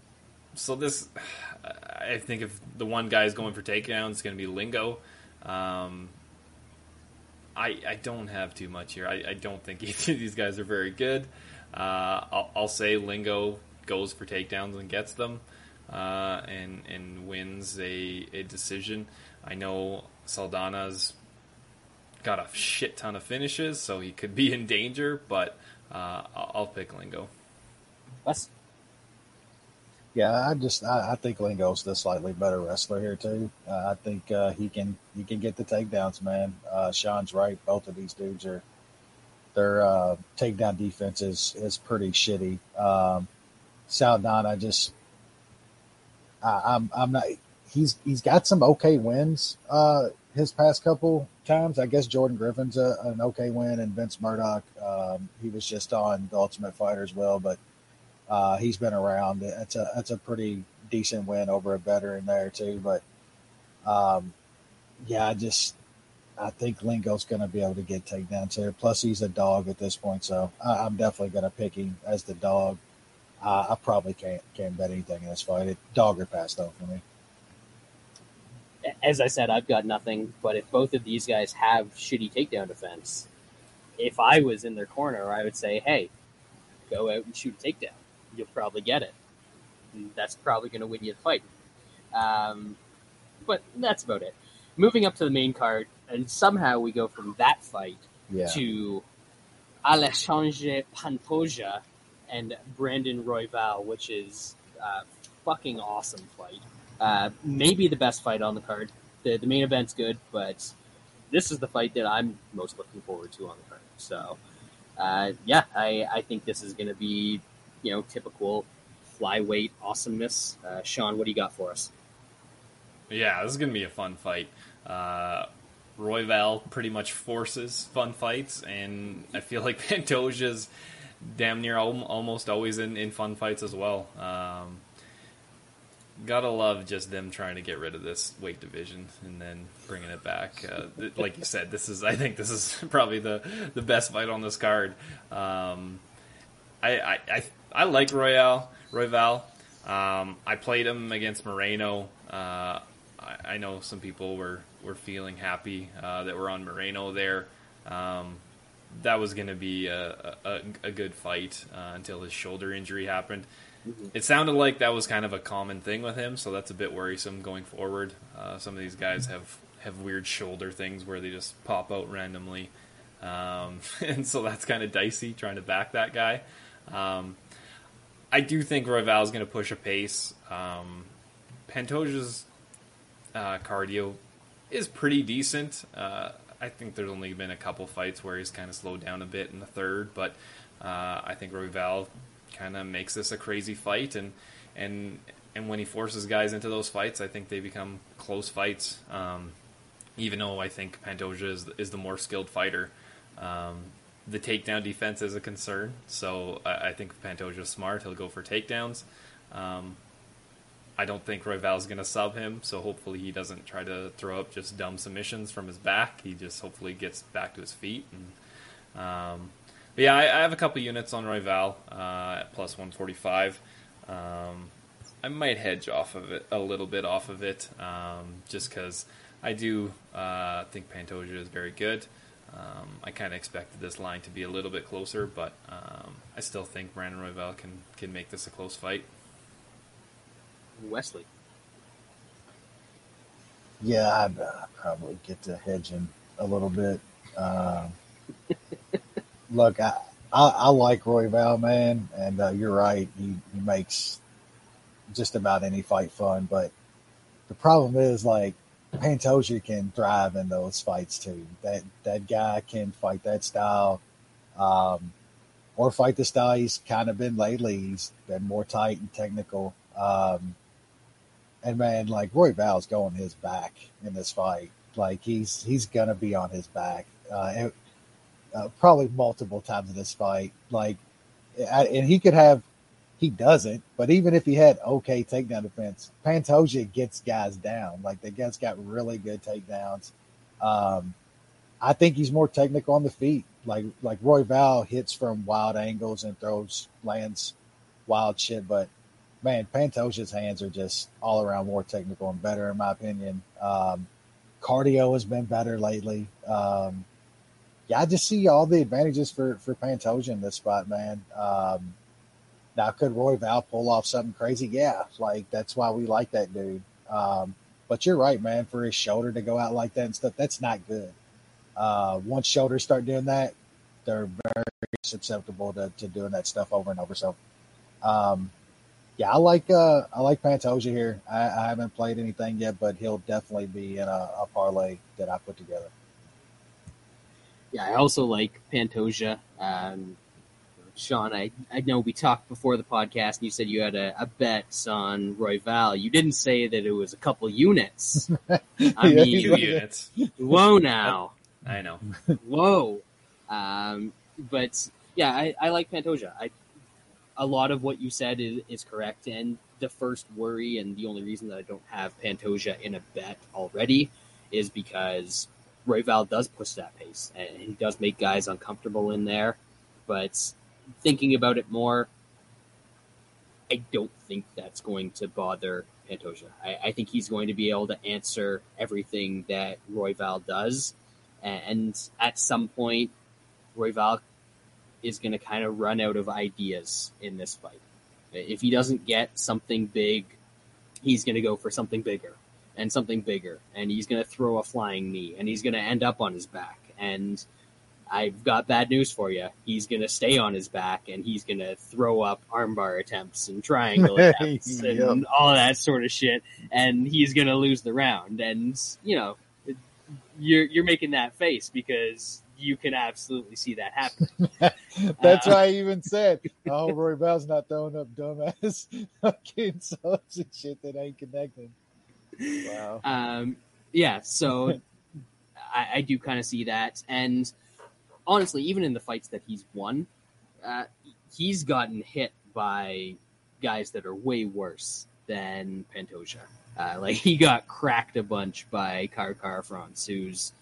so this, I think if the one guy is going for takedowns, it's going to be Lingo. Um, I I don't have too much here. I, I don't think either these guys are very good. Uh, I'll, I'll, say Lingo goes for takedowns and gets them, uh, and and wins a, a decision. I know Saldana's got a shit ton of finishes, so he could be in danger. But uh, I'll pick Lingo. Wes. Yeah, I just I, I, think Lingo's the slightly better wrestler here too. Uh, I think uh, he can he can get the takedowns, man. Uh, Sean's right. Both of these dudes are their uh, takedown defense is is pretty shitty. Um, Saldana just I, I'm I'm not. He's he's got some okay wins uh, his past couple times. I guess Jordan Griffin's a, an okay win, and Vince Murdock. Um, he was just on the Ultimate Fighter as well, but uh, he's been around. It's a it's a pretty decent win over a veteran there too. But um, yeah, I just I think Lingo's going to be able to get takedowns here. Plus, he's a dog at this point, so I, am definitely going to pick him as the dog. Uh, I probably can't can't bet anything in this fight. It, dog or pass though for me as I said, I've got nothing. But if both of these guys have shitty takedown defense, if I was in their corner, I would say, "Hey, go out and shoot a takedown. You'll probably get it. that's probably going to win you the fight." Um, but that's about it. Moving up to the main card, and somehow we go from that fight yeah. to Alexandre Pantoja and Brandon Royval, which is a fucking awesome fight. Uh, maybe the best fight on the card. The, the main event's good, but this is the fight that I'm most looking forward to on the card. So, uh, yeah, I, I think this is going to be, you know, typical flyweight awesomeness. Uh, Sean, what do you got for us? Yeah, this is going to be a fun fight. Uh, Royval pretty much forces fun fights, and I feel like Pantoja's damn near almost always in, in fun fights as well. Um, gotta love just them trying to get rid of this weight division and then bringing it back. Uh, th- like you said, this is I think this is probably the the best fight on this card. Um, I, I, I I like Royale Royval. Um, I played him against Moreno. Uh, I, I, know some people were were feeling happy uh, that we're on Moreno there. Um, that was going to be a, a, a good fight uh, until his shoulder injury happened. It sounded like that was kind of a common thing with him, so that's a bit worrisome going forward. Uh, some of these guys have, have weird shoulder things where they just pop out randomly. Um, and so that's kind of dicey trying to back that guy. Um, I do think Royval is going to push a pace. Um, Pantoja's uh, cardio is pretty decent. Uh, I think there's only been a couple fights where he's kind of slowed down a bit in the third, but uh, I think Royval kind of makes this a crazy fight, and and and when he forces guys into those fights, I think they become close fights. Um, even though I think Pantoja is is the more skilled fighter. Um, the takedown defense is a concern, so I, I think Pantoja's smart, he'll go for takedowns. Um, I don't think Royval's going to sub him, so hopefully he doesn't try to throw up just dumb submissions from his back. He just hopefully gets back to his feet. And, um, but yeah, I, I, have a couple units on Royval uh, at plus 145. Um, I might hedge off of it a little bit off of it, um, just because I do uh, think Pantoja is very good. Um, I kind of expected this line to be a little bit closer, but um, I still think Brandon Royval can can make this a close fight. Wesley. Yeah, I'd uh, probably get to hedging a little bit. Uh, look, I, I, I like Royval, man, and uh, you're right. He, he makes just about any fight fun, but the problem is like Pantoja can thrive in those fights too. That that guy can fight that style, um, or fight the style he's kind of been lately. He's been more tight and technical. Um, and man, like Royval's going his back in this fight. Like he's he's gonna be on his back, uh, and, uh, probably multiple times in this fight. Like, and he could have, he doesn't. But even if he had okay takedown defense, Pantoja gets guys down. Like the guy's got really good takedowns. Um, I think he's more technical on the feet. Like like Royval hits from wild angles and throws lands wild shit, but man, Pantoja's hands are just all around more technical and better, in my opinion. Um, cardio has been better lately. Um, yeah, I just see all the advantages for for Pantoja in this spot, man. Um, now, could Royval pull off something crazy? Yeah, like that's why we like that dude. Um, but you're right, man. For his shoulder to go out like that and stuff, that's not good. Uh, once shoulders start doing that, they're very susceptible to, to doing that stuff over and over. So, um, yeah, I like uh, I like Pantoja here. I, I, haven't played anything yet, but he'll definitely be in a, a, parlay that I put together. Yeah, I also like Pantoja. Um, Sean, I, I know we talked before the podcast, and you said you had a, a bet on Royval. You didn't say that it was a couple units. I yeah, mean, two units. Whoa, now. I know. Whoa. Um, but yeah, I, I like Pantoja. I a lot of what you said is, is correct. And the first worry, and the only reason that I don't have Pantoja in a bet already, is because Royval does push that pace, and he does make guys uncomfortable in there. But thinking about it more, I don't think that's going to bother Pantoja. I, I think he's going to be able to answer everything that Royval does, and at some point, Royval is going to kind of run out of ideas in this fight. If he doesn't get something big, he's going to go for something bigger and something bigger, and he's going to throw a flying knee, and he's going to end up on his back. And I've got bad news for you. He's going to stay on his back, and he's going to throw up armbar attempts and triangle attempts yep. and all that sort of shit, and he's going to lose the round. And you know, you're you're making that face because you can absolutely see that happen. That's uh, why I even said, "Oh, Royval's not throwing up dumbass fucking subs and shit that ain't connecting." Wow. Um, yeah, so I, I, do kind of see that, and honestly, even in the fights that he's won, uh, he's gotten hit by guys that are way worse than Pantoja. Uh, like he got cracked a bunch by Kai Kara-France, who's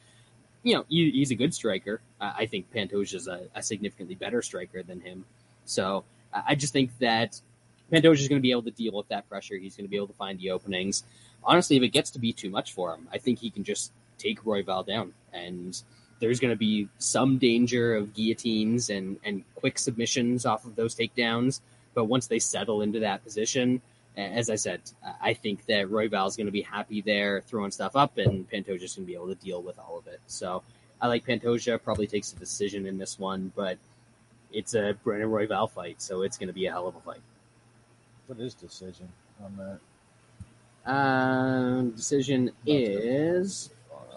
you know, he, he's a good striker. Uh, I think Pantoja is a, a, significantly better striker than him. So I just think that Pantoja is going to be able to deal with that pressure. He's going to be able to find the openings. Honestly, if it gets to be too much for him, I think he can just take Royval down. And there's going to be some danger of guillotines and, and quick submissions off of those takedowns. But once they settle into that position, as I said, I think that Royval is going to be happy there throwing stuff up, and Pantoja's going to be able to deal with all of it. So I like Pantoja. Probably takes a decision in this one, but it's a Brandon Royval fight, so it's going to be a hell of a fight. What is decision on that? Um, decision is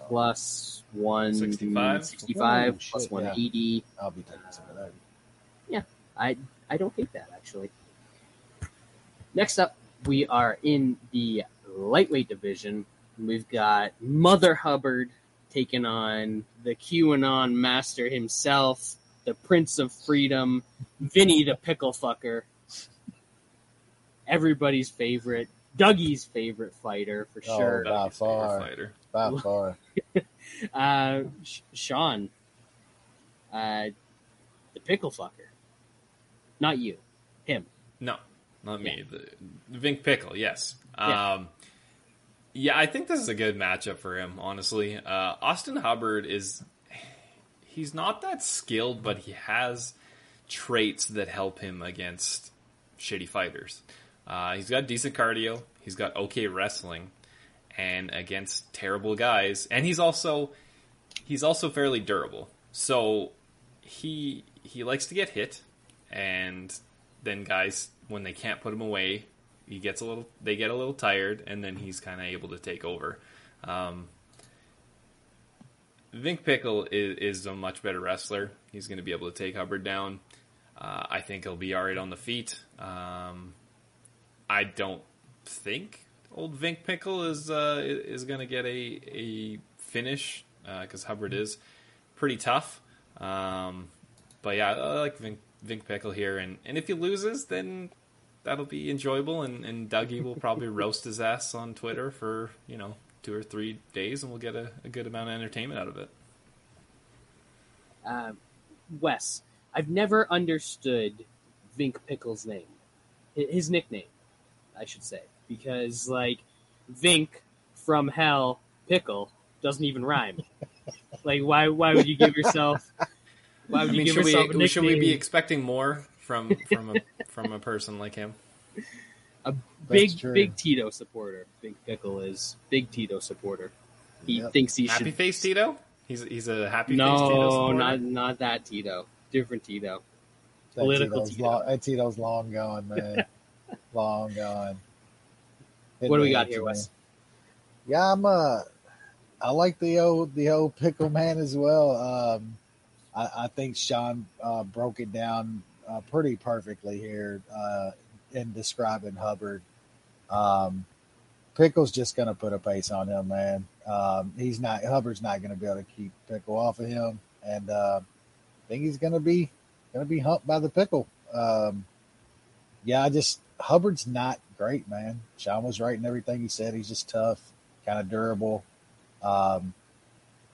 plus 165, 65? Oh, plus shit, yeah. 180. I'll be taking some of that. Yeah, I I don't hate that actually. Next up, we are in the lightweight division. We've got Mother Hubbard taking on the QAnon master himself, the Prince of Freedom, Vinny the Pickle Fucker. Everybody's favorite, Dougie's favorite fighter for Oh, sure. by Dougie's far. fighter. By far. Uh, Sh- Sean, uh, the Pickle Fucker. Not you, him. No, not me. The, Vink Pickle, yes. Yeah. Um, yeah, I think this is a good matchup for him, honestly. Uh, Austin Hubbard is. He's not that skilled, but he has traits that help him against shitty fighters. Uh, he's got decent cardio, he's got okay wrestling, and against terrible guys. And he's also. He's also fairly durable. So he he likes to get hit and then guys when they can't put him away he gets a little they get a little tired and then he's kind of able to take over. Um, Vink Pickle is, is a much better wrestler. He's going to be able to take Hubbard down. Uh, I think he'll be alright on the feet. Um, I don't think old Vink Pickle is uh, is going to get a, a finish because Hubbard is pretty tough. Um, but yeah, I like Vink, Vink Pickle here, and, and if he loses, then that'll be enjoyable, and, and Dougie will probably roast his ass on Twitter for you know two or three days, and we'll get a, a good amount of entertainment out of it. Uh, Wes, I've never understood Vink Pickle's name, his nickname, I should say, because like Vink from hell, pickle doesn't even rhyme. like, why? Why would you give yourself? Why I would you mean, give should yourself a we nickname? should we be expecting more from from a from a person like him? a big, big Tito supporter? Big Pickle is big Tito supporter. He Yep. thinks he Happy should. face Tito. He's he's a happy face Tito No, supporter. not not that Tito. Different Tito. That Political Tito's Tito. long, that Tito's long gone, man. long gone. What do we got here, to Wes? Yeah, I'm uh I like the old the old pickle man as well. Um I, I think Sean uh, broke it down uh, pretty perfectly here uh, in describing Hubbard. Um, Pickle's just going to put a pace on him, man. Um, he's not Hubbard's not going to be able to keep Pickle off of him, and uh, I think he's going to be going to be humped by the Pickle. Um, yeah, I just Hubbard's not great, man. Sean was right in everything he said. He's just tough, kind of durable. Um,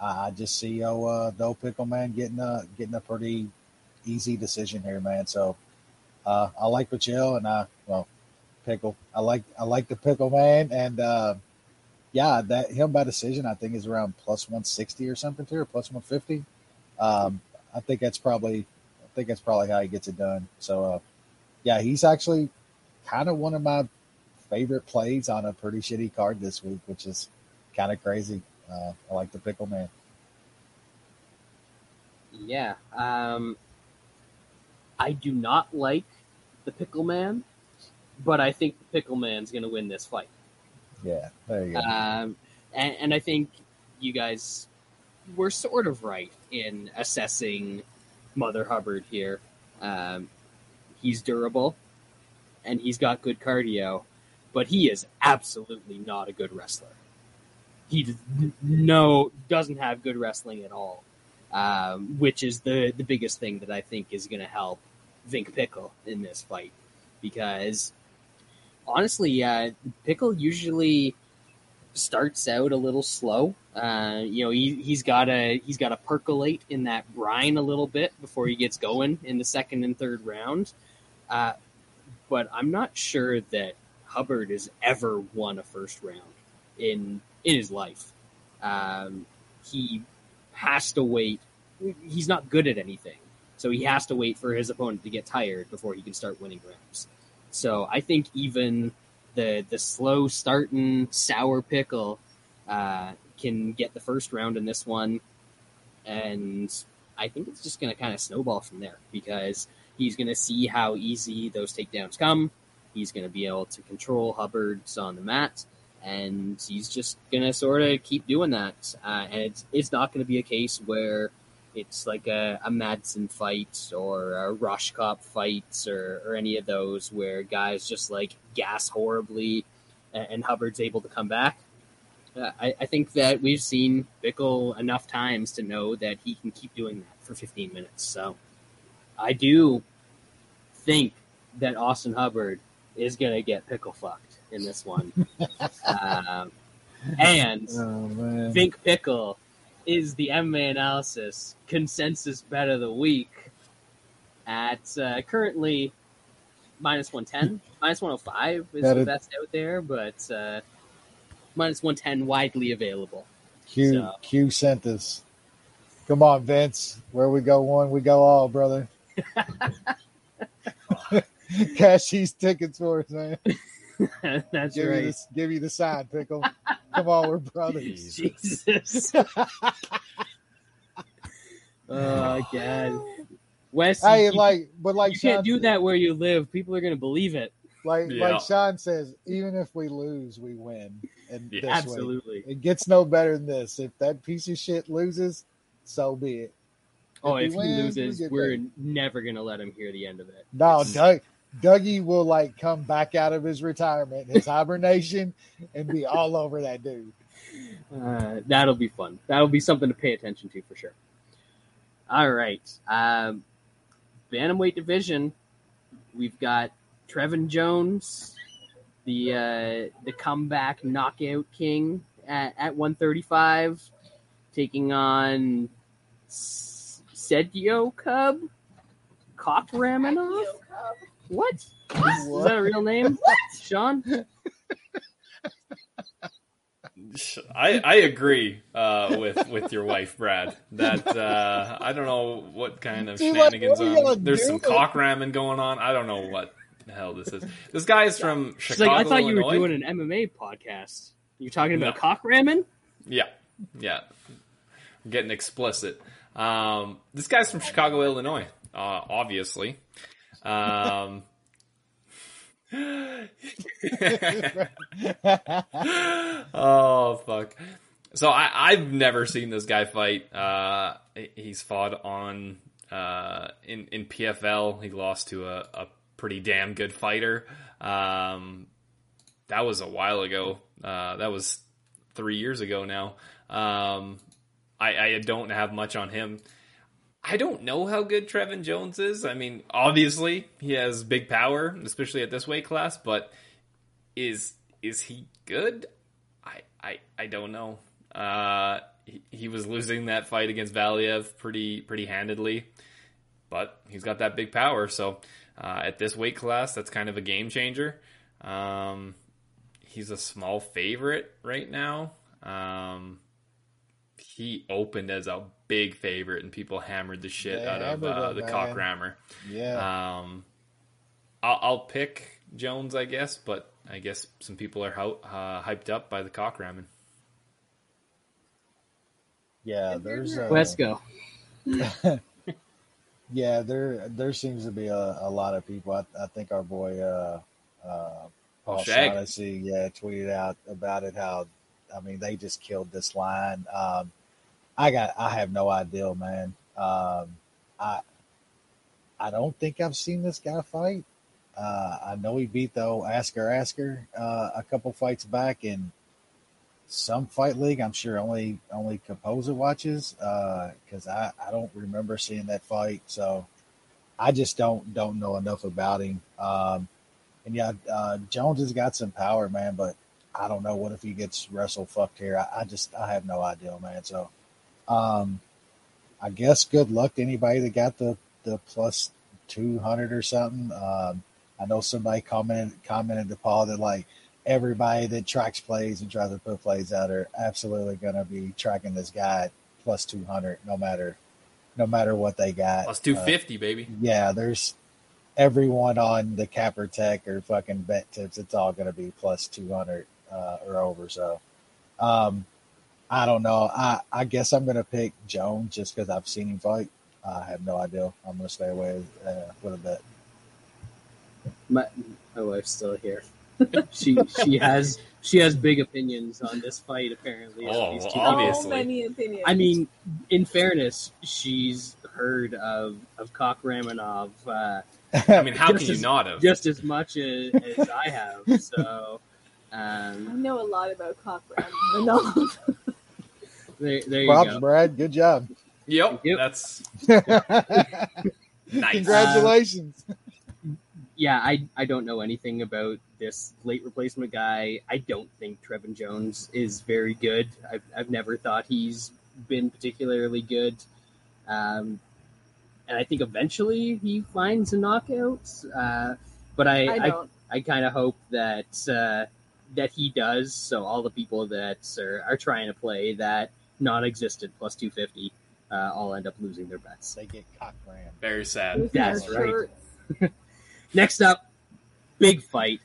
I, just see oh uh, pickle man getting a getting a pretty easy decision here, man. So uh, I like Pichel and I well pickle. I like I like the pickle man and uh, yeah, that him by decision I think is around plus one sixty or something too, or plus one fifty. Um, I think that's probably I think that's probably how he gets it done. So uh, yeah, he's actually kind of one of my favorite plays on a pretty shitty card this week, which is kind of crazy. Uh, I like the pickle man. Yeah. Um, I do not like the Pickle Man, but I think the Pickle Man's going to win this fight. Yeah, there you go. Um, and, and I think you guys were sort of right in assessing Mother Hubbard here. Um, he's durable and he's got good cardio, but he is absolutely not a good wrestler. He no doesn't have good wrestling at all, um, which is the the biggest thing that I think is going to help Vink Pickle in this fight because honestly, uh, Pickle usually starts out a little slow. Uh, you know, he, he's got to he's got to percolate in that brine a little bit before he gets going in the second and third round. Uh, but I'm not sure that Hubbard has ever won a first round in in his life. Um, he has to wait. He's not good at anything, so he has to wait for his opponent to get tired before he can start winning rounds. So I think even the the slow starting sour pickle uh, can get the first round in this one, and I think it's just going to kind of snowball from there because he's going to see how easy those takedowns come. He's going to be able to control Hubbard's on the mat, and he's just to sort of keep doing that. Uh, and it's, it's not to be a case where it's like a, a Madsen fight or a Rohskopf fight or, or any of those where guys just like gas horribly and, and Hubbard's able to come back. Uh, I, I think that we've seen Bickle enough times to know that he can keep doing that for 15 minutes. So I do think that Austin Hubbard is going to get pickle fucked in this one. um, and Oh think pickle is the MMA analysis consensus bet of the week at uh, currently minus 110. minus 105 is That the best out there, but uh, minus 110 widely available. Q So- Q sent us. Come on, Vince. Where we go one, we go all, brother. Cash these tickets for us, man. That's Give you right. this, give you the side pickle. Come on, we're brothers. Jesus. oh god. Wes, Hey, you, like, but like you can't Sean, do that where you live. People are going to believe it. Like, Yeah. like Sean says, even if we lose, we win. And Yeah. this way. Absolutely. it gets no better than this. If that piece of shit loses, so be it. Oh, he if he wins, we loses, get we're paid. never going to let him hear the end of it. No, It's- Doug, Dougie will like come back out of his retirement, his hibernation, and be all over that dude. Uh, that'll be fun. That'll be something to pay attention to for sure. All right. Um, Bantamweight division. We've got Trevin Jones, the uh, the comeback knockout king at, at 135, taking on S- Sedio Cub Cock Ramanov. What? Is, is that a real name? what? Sean? I, I agree uh, with with your wife, Brad. That uh, I don't know what kind of Dude, shenanigans what are. There's some doing? cock ramming going on. I don't know what the hell this is. This guy is from She's Chicago, like, I thought you Illinois. were doing an MMA podcast. You're talking about No. cock ramming? Yeah, yeah. I'm getting explicit. Um, this guy's from Chicago, Illinois. Uh, obviously. Um, oh fuck! So I, I've never seen this guy fight. Uh, he's fought on uh, in in PFL. He lost to a, a pretty damn good fighter. Um, that was a while ago. Uh, that was three years ago now. Um, I, I don't have much on him. I don't know how good Trevin Jones is. I mean, obviously he has big power, especially at this weight class. But is is he good? I I, I don't know. Uh, he, he was losing that fight against Valiev pretty pretty handedly, but he's got that big power. So uh, at this weight class, that's kind of a game changer. Um, he's a small favorite right now. Um, he opened as a big favorite, and people hammered the shit They out of uh, the man. cock rammer. yeah. Um, I'll, I'll pick Jones, I guess, but I guess some people are ho- uh, hyped up by the cock ramming. yeah, there's uh, Let's go. yeah, there there seems to be a, a lot of people. I, I think our boy uh uh Paul Shag. Shaughnessy, yeah, tweeted out about it how I mean they just killed this line. Um I got I have no idea, man. Um I I don't think I've seen this guy fight. Uh I know he beat though Asker Asker uh a couple fights back in some fight league. I'm sure only only Composer watches because I I don't remember seeing that fight. So I just don't don't know enough about him. Um, and yeah, uh, Jones has got some power, man, but I don't know what if he gets wrestle fucked here. I, I just I have no idea, man. So um, I guess good luck to anybody that got the the plus two hundred or something. Um, I know somebody commented commented to Paul that like everybody that tracks plays and tries to put plays out are absolutely going to be tracking this guy plus two hundred, no matter no matter what they got. Plus Uh, two fifty, baby. yeah, there's everyone on the Capper Tech or fucking bet tips. It's all going to be plus two hundred uh, or over. So, um, I don't know. I I guess I'm going to pick Jones just because I've seen him fight. I have no idea. I'm going to stay away uh, with a bet. My my wife's still here. she she has she has big opinions on this fight. Apparently, Oh, well, obviously. So many opinions. I mean, in fairness, she's heard of of Kok Ramanov uh, I mean, how just can you as- not have? just as much as, as I have. So I um, know a lot about Cochran. No. There, there you Props, go. Brad. Good job. Yep, Yep. that's nice. Congratulations. Yeah, I I don't know anything about this late replacement guy. I don't think Trevin Jones is very good. I've I've never thought he's been particularly good. Um, and I think eventually he finds a knockout. Uh, but I I I. I kind of hope that uh, that he does. So all the people that are, are trying to play that non-existent plus two fifty uh, all end up losing their bets. They get cock ran. Very sad. That's right. Next up, big fight,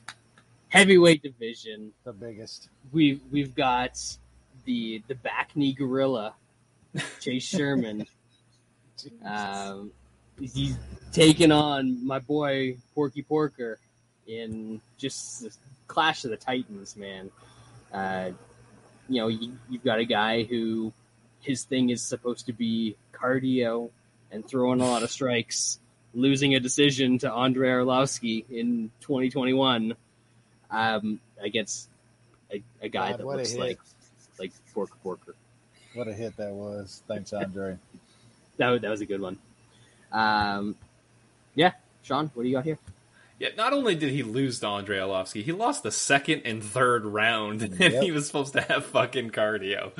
heavyweight division. The biggest. We've we've got the the back knee gorilla, Chase Sherman. Um, he's taking on my boy Porky Porker in just the Clash of the Titans, man. Uh, you know, you, you've got a guy who his thing is supposed to be cardio and throwing a lot of strikes, losing a decision to Andre Arlovsky in 2021 um, against a, a guy God, that looks like like Porker Porker. What a hit that was. Thanks, Andre. That, that was a good one. Um, yeah, Sean, what do you got here? Yeah, not only did he lose to Andre Arlovsky, he lost the second and third round, and Yep. he was supposed to have fucking cardio.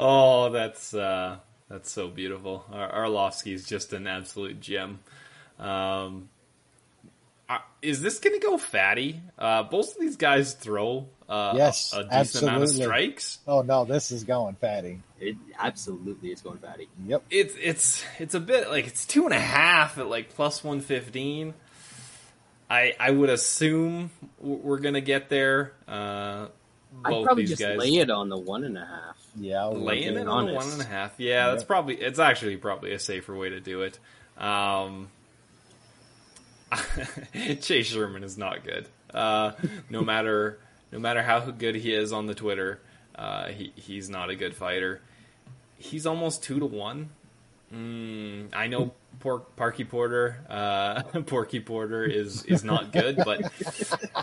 Oh, that's uh, that's so beautiful. Ar- Arlovsky's just an absolute gem. Um, is this going to go fatty? Uh, both of these guys throw uh, Yes, a, a decent amount of strikes. Oh no, this is going fatty. It absolutely is going fatty. Yep. It's it's it's a bit like it's two and a half at like plus one fifteen. I I would assume we're gonna get there. Uh, I'd probably these just guys lay it on the one and a half. Yeah. I'll laying being it on a honest. one and a half. Yeah, that's probably it's actually probably a safer way to do it. Um, Chase Sherman is not good. Uh, no matter no matter how good he is on the Twitter, uh, he he's not a good fighter. He's almost two to one. Mm, I know Pork, Parky Porter, uh, Porky Porter is is not good, but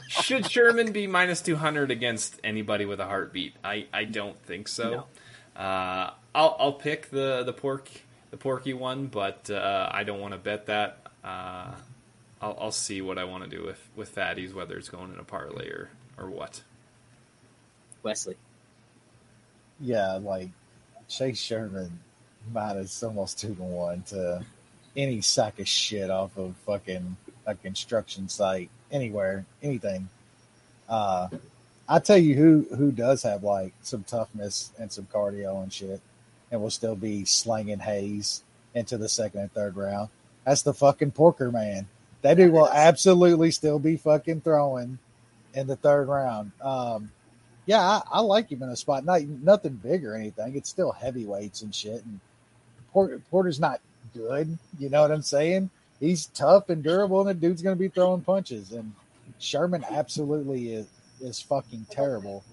should Sherman be minus two hundred against anybody with a heartbeat? I, I don't think so. Uh, I'll I'll pick the the pork the Porky one, but uh, I don't want to bet that. Uh, I'll I'll see what I want to do with with fatties, whether it's going in a parlay or or what. Wesley. Yeah, like Chase Sherman minus almost two to one to any sack of shit off of fucking a construction site anywhere, anything. Uh, I tell you who who does have like some toughness and some cardio and shit, and will still be slinging haze into the second and third round. That's the fucking Porker man. That dude will absolutely still be fucking throwing in the third round. Um, yeah, I, I like him in a spot. Not nothing big or anything. It's still heavyweights and shit. And Porter, Porter's not good. You know what I'm saying? He's tough and durable, and the dude's going to be throwing punches. And Sherman absolutely is is fucking terrible.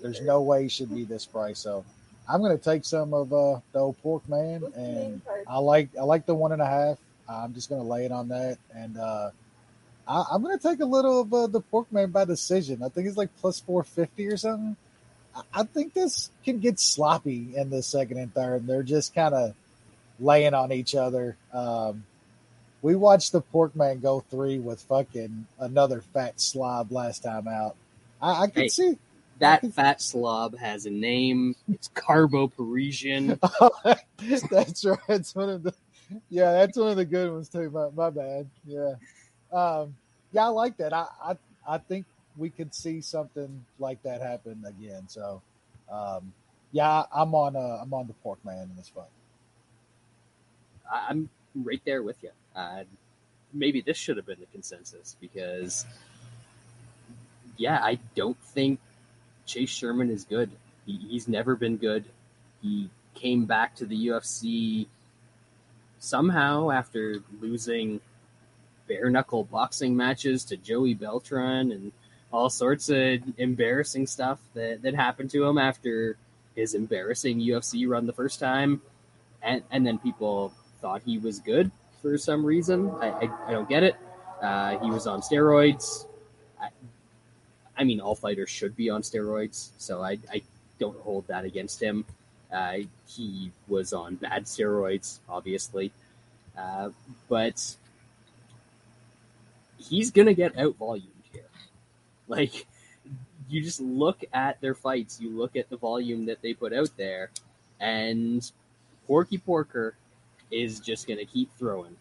There's no way he should be this price. So I'm going to take some of uh, the old pork man, and? I like I like the one and a half. I'm just going to lay it on that, and uh, I, I'm going to take a little of uh, the pork man by decision. I think it's like plus 450 or something. I, I think this can get sloppy in the second and third. They're just kind of laying on each other. Um, we watched the pork man go three with fucking another fat slob last time out. I, I can Hey. see. That fat slob has a name. It's Carbo Parisian. that's right. That's one of the yeah, that's one of the good ones too. My, my bad. Yeah. Um, yeah, I like that. I, I I think we could see something like that happen again. So um Yeah, I'm on. Uh, I'm on the pork man in this fight. I- I'm right there with you. Uh, maybe this should have been the consensus because, yeah, I don't think Chase Sherman is good. He, he's never been good. He came back to the UFC somehow after losing bare knuckle boxing matches to Joey Beltran and all sorts of embarrassing stuff that, that happened to him after his embarrassing UFC run the first time. And, and then people thought he was good for some reason. I, I, I don't get it. Uh, he was on steroids. I, I mean, all fighters should be on steroids, so I, I don't hold that against him. Uh, he was on bad steroids, obviously, uh, but he's gonna get out volumed here. Like, you just look at their fights, you look at the volume that they put out there, and Porky Porker is just going to keep throwing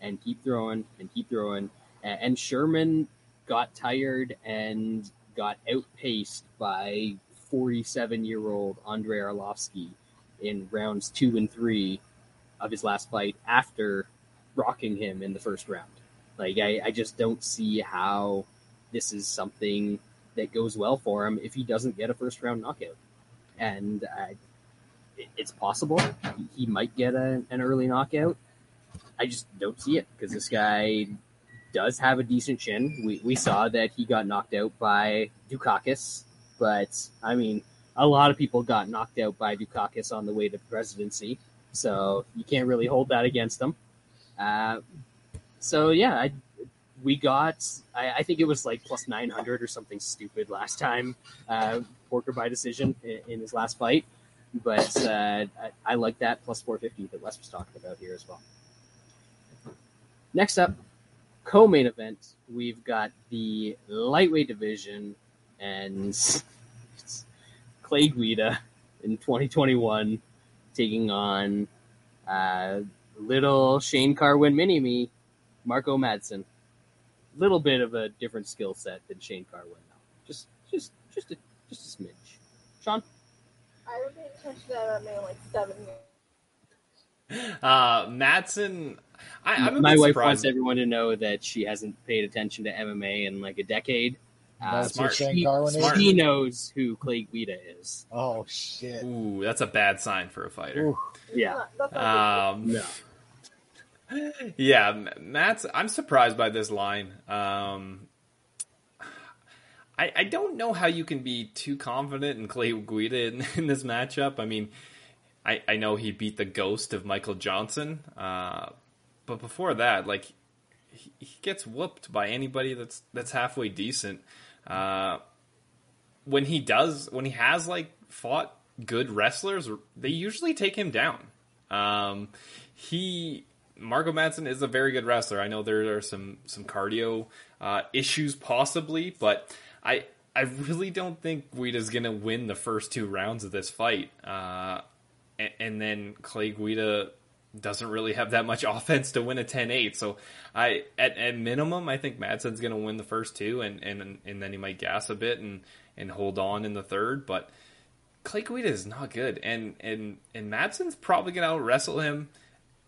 and keep throwing and keep throwing. And Sherman got tired and got outpaced by 47 year old Andrei Arlovsky in rounds two and three of his last fight after rocking him in the first round. Like, I, I just don't see how this is something that goes well for him if he doesn't get a first round knockout. And I, it's possible he- might get a, an early knockout. I just don't see it because this guy does have a decent chin. We, we saw that he got knocked out by Dukakis, but I mean, a lot of people got knocked out by Dukakis on the way to presidency, so you can't really hold that against them. Uh, so yeah, I, we got. I, I think it was like plus nine hundred or something stupid last time. Uh, Porker by decision in, in his last fight, but uh, I, I like that plus four fifty that Wes was talking about here as well. Next up, co-main event. We've got the lightweight division and Clay Guida in 2021 taking on uh, little Shane Carwin mini me, Marco Madsen. Little bit of a different skill set than Shane Carwin, though. Just, just, just a, just a smidge. Sean, I haven't paid attention to MMA in like seven years. Uh, Madsen, I, I'm my wife surprised. wants everyone to know that she hasn't paid attention to MMA in like a decade. Uh, That's smart. what she, Smart. is. she knows who Clay Guida is. Oh shit! Ooh, that's a bad sign for a fighter. Ooh. Yeah, Um, no. yeah, Matt's. I'm surprised by this line. Um, I I don't know how you can be too confident in Clay Guida in, in this matchup. I mean, I I know he beat the ghost of Michael Johnson, uh, but before that, like he, he gets whooped by anybody that's that's halfway decent. Uh, when he does, when he has like fought good wrestlers, they usually take him down. Um, he Marco Madsen is a very good wrestler. I know there are some some cardio uh, issues possibly, but I I really don't think Guida's gonna win the first two rounds of this fight. Uh, and, and then Clay Guida doesn't really have that much offense to win a 10-8. So I at, at minimum I think Madsen's gonna win the first two and, and and then he might gas a bit and and hold on in the third, but Clay Guida is not good, and and and Madsen's probably gonna out wrestle him,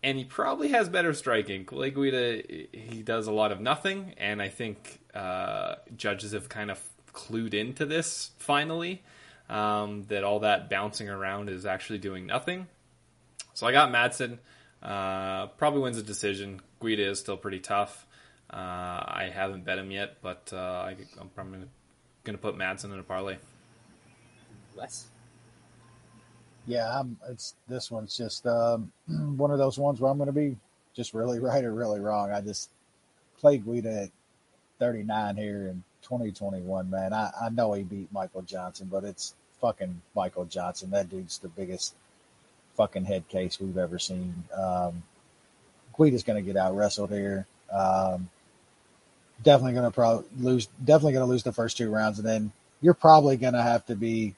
and he probably has better striking. Clay Guida he does a lot of nothing, and I think uh, judges have kind of clued into this finally um, that all that bouncing around is actually doing nothing. So I got Madsen. Uh, probably wins a decision. Guida is still pretty tough. Uh, I haven't bet him yet, but uh, I, I'm probably going to put Madsen in a parlay. Wes. Yeah, I'm, it's this one's just um, one of those ones where I'm going to be just really right or really wrong. I just played Guida at 39 here in 2021. Man, I, I know he beat Michael Johnson, but it's fucking Michael Johnson. That dude's the biggest fucking head case we've ever seen. Um, Guida's going to get out wrestled here. Um, definitely going to probably lose. Definitely going to lose the first two rounds, and then you're probably going to have to be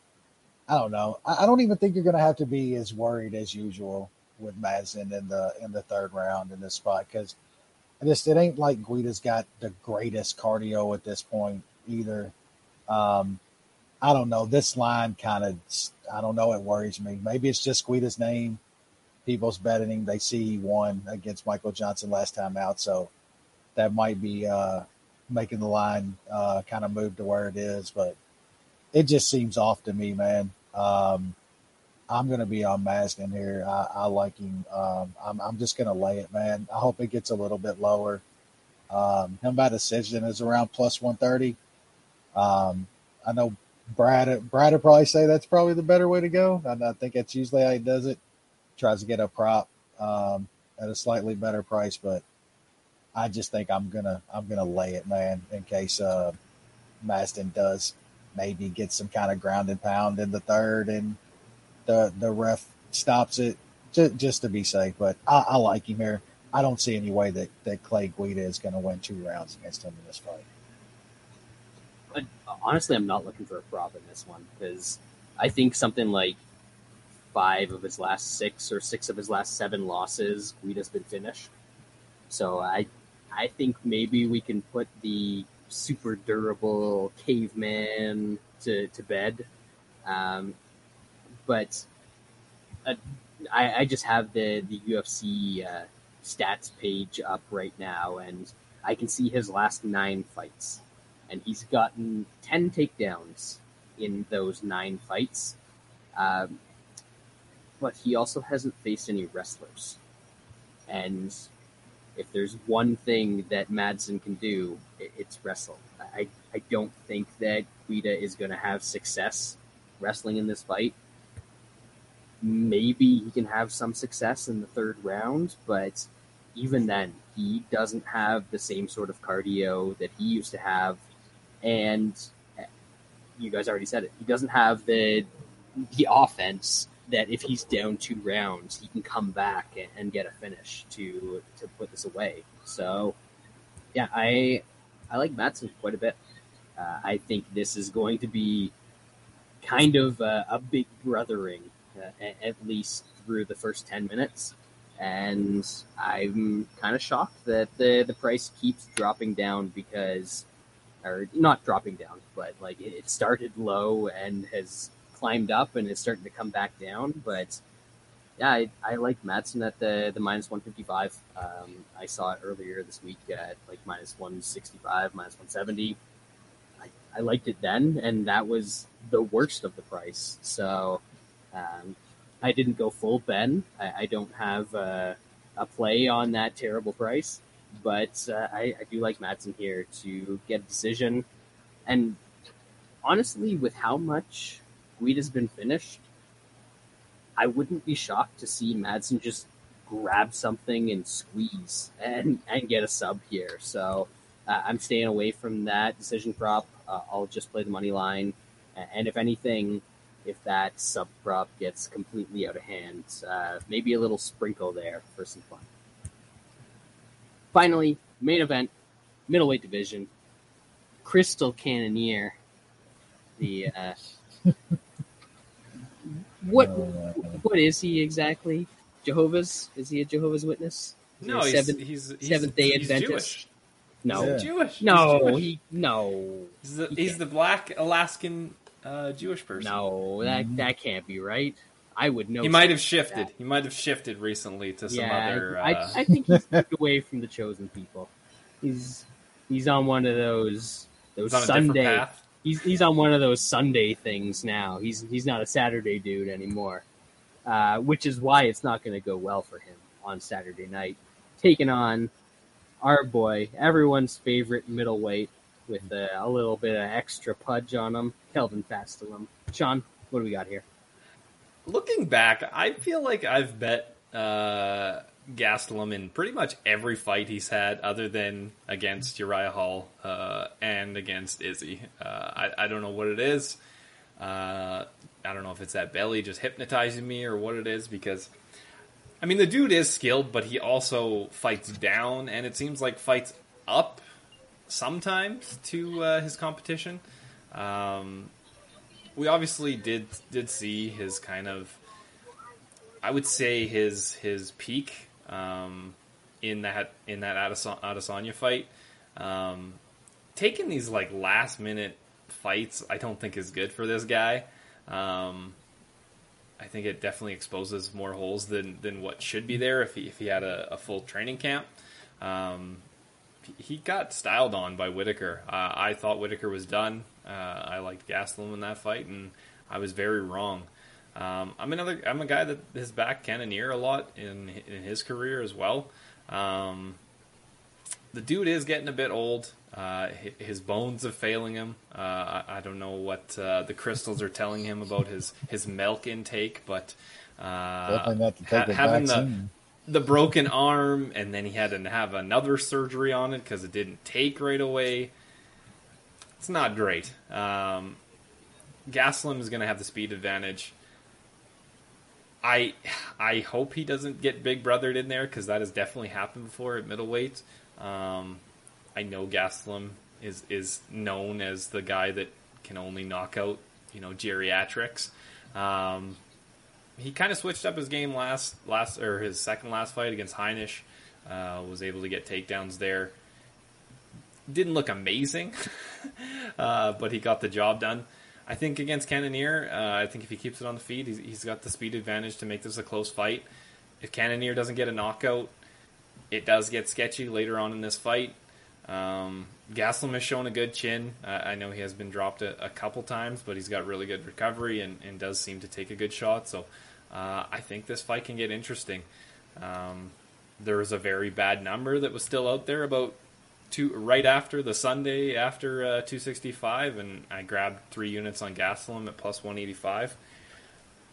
I don't know. I, I don't even think you're going to have to be as worried as usual with Madsen in the in the third round in this spot because just it ain't like Guida's got the greatest cardio at this point either. Um, I don't know. This line kind of, I don't know. It worries me. Maybe it's just Guida's name. People's betting him. They see he won against Michael Johnson last time out, so that might be uh, making the line uh, kind of move to where it is. But it just seems off to me, man. Um, I'm going to be on Mazepin here. I, I like him. Um, I'm, I'm just going to lay it, man. I hope it gets a little bit lower. Um, him by decision is around plus 130. Um, I know Brad, Brad would probably say that's probably the better way to go. And I think that's usually how he does it. Tries to get a prop um, at a slightly better price, but I just think I'm gonna I'm gonna lay it, man, in case uh, Mazepin does maybe get some kind of ground and pound in the third, and the the ref stops it just, just to be safe. But I, I like him here. I don't see any way that, that Clay Guida is going to win two rounds against him in this fight. Honestly, I'm not looking for a prop in this one because I think something like five of his last six or six of his last seven losses, Guida's been finished. So I, I think maybe we can put the super durable caveman to, to bed. Um, but uh, I, I just have the, the UFC uh, stats page up right now, and I can see his last nine fights. And he's gotten 10 takedowns in those nine fights. Um, but he also hasn't faced any wrestlers. And if there's one thing that Madsen can do, it's wrestle. I, I don't think that Guida is going to have success wrestling in this fight. Maybe he can have some success in the third round, but even then, he doesn't have the same sort of cardio that he used to have. And eh, you guys already said it. He doesn't have the the offense that if he's down two rounds, he can come back and, get a finish to to put this away. So, yeah, I I like Madsen quite a bit. Uh, I think this is going to be kind of a, a big brothering, uh, at least through the first ten minutes. And I'm kind of shocked that the the price keeps dropping down because, or not dropping down, but like it started low and has climbed up and is starting to come back down. But yeah, I, I like Madsen at the the minus one fifty five. Um, I saw it earlier this week at like minus one sixty five, minus one seventy. I, I liked it then, and that was the worst of the price. So um, I didn't go full Ben. I, I don't have a, a, play on that terrible price, but uh, I, I do like Madsen here to get a decision. And honestly, with how much Guida's been finished, I wouldn't be shocked to see Madsen just grab something and squeeze and, and get a sub here. So uh, I'm staying away from that decision prop. Uh, I'll just play the money line. And if anything, if that sub prop gets completely out of hand, uh, maybe a little sprinkle there for some fun. Finally, main event, middleweight division, Crystal Cannonier, the uh, what what is he exactly? Jehovah's? Is he a Jehovah's Witness? Is no, he he's, seventh, he's, he's Seventh Day he's Adventist. Jewish. No, Yeah. Jewish. no, he's, Jewish. he no, he's the, he he's the black Alaskan uh, Jewish person. no. That that can't be right. I would know. he might have something like shifted. that. He might have shifted recently to some yeah, other. I, Uh, I, I think he's moved away from the chosen people. He's he's on one of those those he's on a different Sunday. He's he's on one of those Sunday things now. He's he's not a Saturday dude anymore, uh, which is why it's not going to go well for him on Saturday night, taking on our boy, everyone's favorite middleweight with a, a little bit of extra pudge on him, Kelvin Gastelum. Sean, what do we got here? Looking back, I feel like I've bet uh, Gastelum in pretty much every fight he's had, other than against Uriah Hall uh, and against Izzy. Uh, I, I don't know what it is. Uh, I don't know if it's that belly just hypnotizing me or what it is because. I mean, the dude is skilled, but he also fights down, and it seems like fights up sometimes to uh, his competition. Um, we obviously did did see his kind of I would say his his peak um, in that in that Adesa- Adesanya fight. Um, taking these like last minute fights, I don't think is good for this guy. Um, I think it definitely exposes more holes than, than what should be there if he, if he had a, a full training camp. Um, he got styled on by Whitaker. Uh, I thought Whitaker was done. Uh, I liked Gastelum in that fight, and I was very wrong. Um, I'm another. I'm a guy that has backed Cannonier a lot in in his career as well. Um, the dude is getting a bit old. Uh, his bones are failing him. Uh, I, I, don't know what uh, the crystals are telling him about his, his milk intake, but uh, ha- having the the broken arm, and then he had to have another surgery on it because it didn't take right away. It's not great. Um, Gaslam is going to have the speed advantage. I I hope he doesn't get big brothered in there because that has definitely happened before at middleweight. Um, I know Gaslam is is known as the guy that can only knock out you know geriatrics. Um, he kind of switched up his game last last or his second last fight against Heinisch. Uh, was able to get takedowns there. Didn't look amazing, uh, but he got the job done. I think against Cannonier, uh, I think if he keeps it on the feet, he's, he's got the speed advantage to make this a close fight. If Cannonier doesn't get a knockout, it does get sketchy later on in this fight. Um, Gaslam has shown a good chin. Uh, I know he has been dropped a, a, couple times, but he's got really good recovery and, and does seem to take a good shot. So uh, I think this fight can get interesting. Um, there was a very bad number that was still out there about two right after the Sunday after uh, 265, and I grabbed three units on Gaslam at plus 185.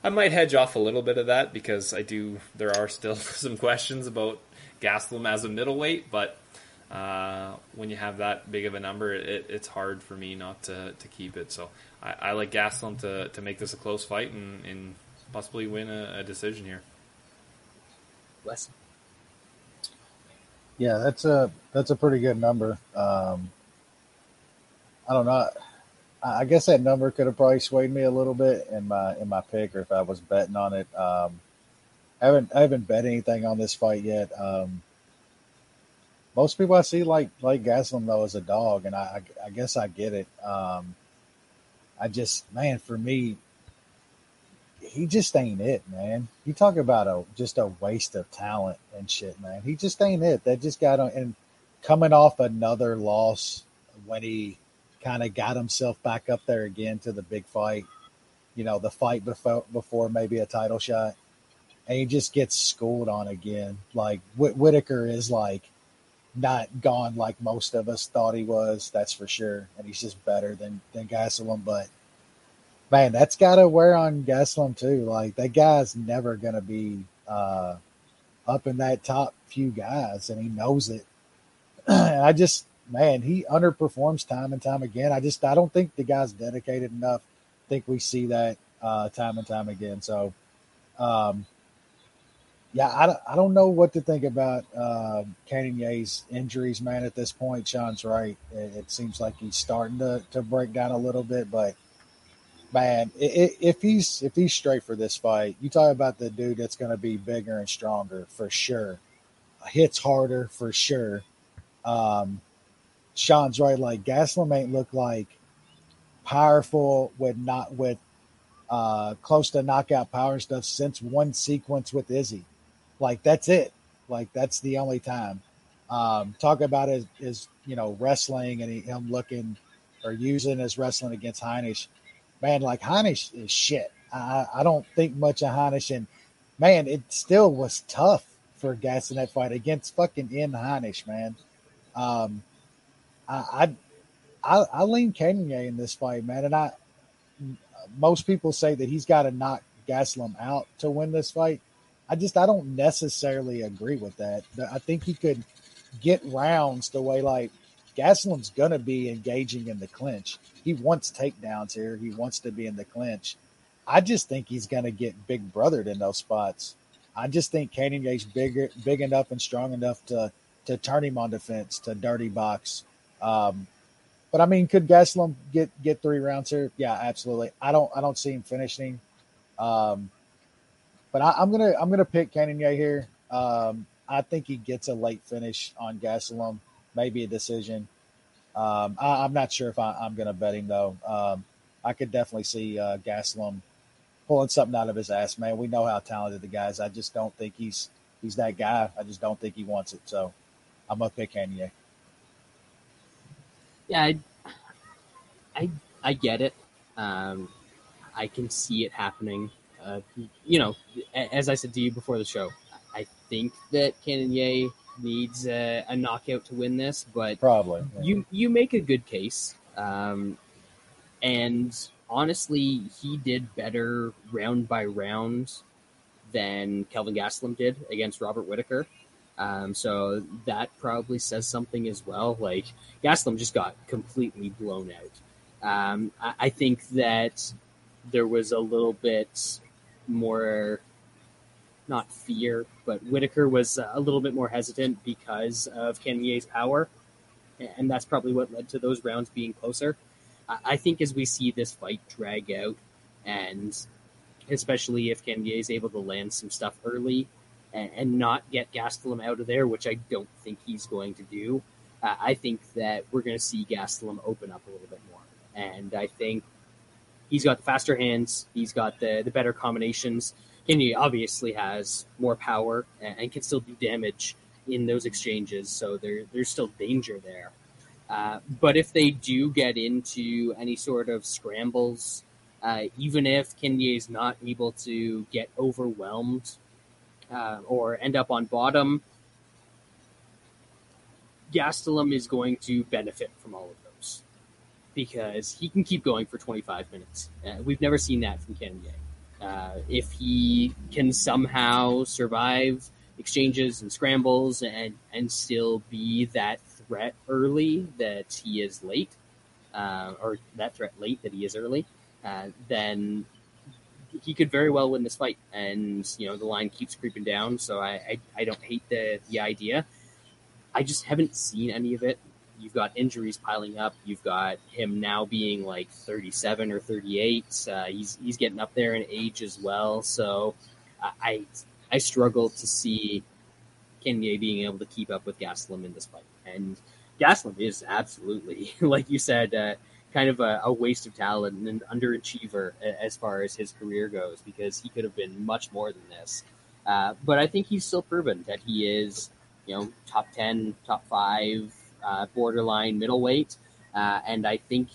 I might hedge off a little bit of that because I do. There are still some questions about Gaslam as a middleweight, but uh, when you have that big of a number, it, it's hard for me not to, to keep it. So I, I like Gaslam to, to make this a close fight and, and possibly win a, a decision here. Wes. Yeah, that's a that's a pretty good number. Um, I don't know. I guess that number could have probably swayed me a little bit in my in my pick, or if I was betting on it. Um, I haven't I haven't bet anything on this fight yet. Um, most people I see like like Gaslam though as a dog, and I I, I guess I get it. Um, I just man, for me, he just ain't it, man. You talk about a just a waste of talent and shit, man. He just ain't it. That just got on and coming off another loss when he kind of got himself back up there again to the big fight. You know, the fight before before maybe a title shot, and he just gets schooled on again. Like Whit- Whitaker is like not gone like most of us thought he was. That's for sure, and he's just better than than Gastelum, but man, that's got to wear on Gaslam too. Like that guy's never going to be uh, up in that top few guys, and he knows it. I just, man, he underperforms time and time again. I just, I don't think the guy's dedicated enough. I think we see that uh, time and time again. So, um, yeah, I, don't- I don't know what to think about uh, Cannonier's injuries, man. At this point, Sean's right. It, it seems like he's starting to, to break down a little bit, but man, if he's if he's straight for this fight, you talk about the dude that's going to be bigger and stronger for sure, hits harder for sure. Um, Sean's right. Like Gaslam ain't look like powerful with not with uh, close to knockout power stuff since one sequence with Izzy. Like that's it. Like that's the only time. Um, talk about his, his you know wrestling and he, him looking or using his wrestling against Heinisch man, like Heinisch is shit. I, I don't think much of Heinisch, and man, it still was tough for Gas in that fight against fucking Ian Heinisch, man. Um, I, I, I, I lean Cannonier in this fight, man, and I. Most people say that he's got to knock Gaslam out to win this fight. I just I don't necessarily agree with that. I think he could get rounds the way like Gaslam's gonna be engaging in the clinch. He wants takedowns here. He wants to be in the clinch. I just think he's gonna get big brothered in those spots. I just think Cannonier's bigger, big enough and strong enough to to turn him on defense, to dirty box. Um, but I mean, could Gaslam get get three rounds here? Yeah, absolutely. I don't I don't see him finishing. Um, but I, I'm gonna I'm gonna pick Cannonier here. Um, I think he gets a late finish on Gaslam maybe a decision. Um, I, I'm not sure if I, I'm going to bet him though. Um, I could definitely see uh, Gastelum pulling something out of his ass, man. We know how talented the guy is. I just don't think he's he's that guy. I just don't think he wants it. So I'm gonna pick Kanye. Yeah, I, I, I get it. Um, I can see it happening. Uh, you know, as I said to you before the show, I think that Cannonier needs a, a knockout to win this, but Probably. yeah. you you make a good case. Um, and honestly, he did better round by round than Kelvin Gastelum did against Robert Whitaker. Um, so that probably says something as well. Like Gastelum just got completely blown out. Um, I, I think that there was a little bit more, not fear, but Whitaker was a little bit more hesitant because of Cannonier's power, and that's probably what led to those rounds being closer. I think as we see this fight drag out, and especially if Cannonier is able to land some stuff early and, not get Gastelum out of there, which I don't think he's going to do, uh, I think that we're going to see Gastelum open up a little bit more. And I think he's got the faster hands, he's got the, the better combinations. Cannonier obviously has more power and, can still do damage in those exchanges, so there, there's still danger there. Uh, but if they do get into any sort of scrambles, uh, even if Kenya is not able to get overwhelmed uh, or end up on bottom, Gastelum is going to benefit from all of those because he can keep going for 25 minutes. Uh, we've never seen that from Kenya. Uh, if he can somehow survive exchanges and scrambles and, and still be that threat early that he is late, uh, or that threat late that he is early, uh, then he could very well win this fight. And you know the line keeps creeping down, so I I, I don't hate the the idea. I just haven't seen any of it. You've got injuries piling up. You've got him now being like 37 or 38. Uh, he's he's getting up there in age as well. So I I, struggle to see Kenya being able to keep up with Gastelum in this fight. And Gastelum is absolutely, like you said, uh, kind of a, a waste of talent and an underachiever as far as his career goes because he could have been much more than this. Uh, but I think he's still proven that he is, you know, top 10, top five, uh, borderline middleweight. Uh, and I think,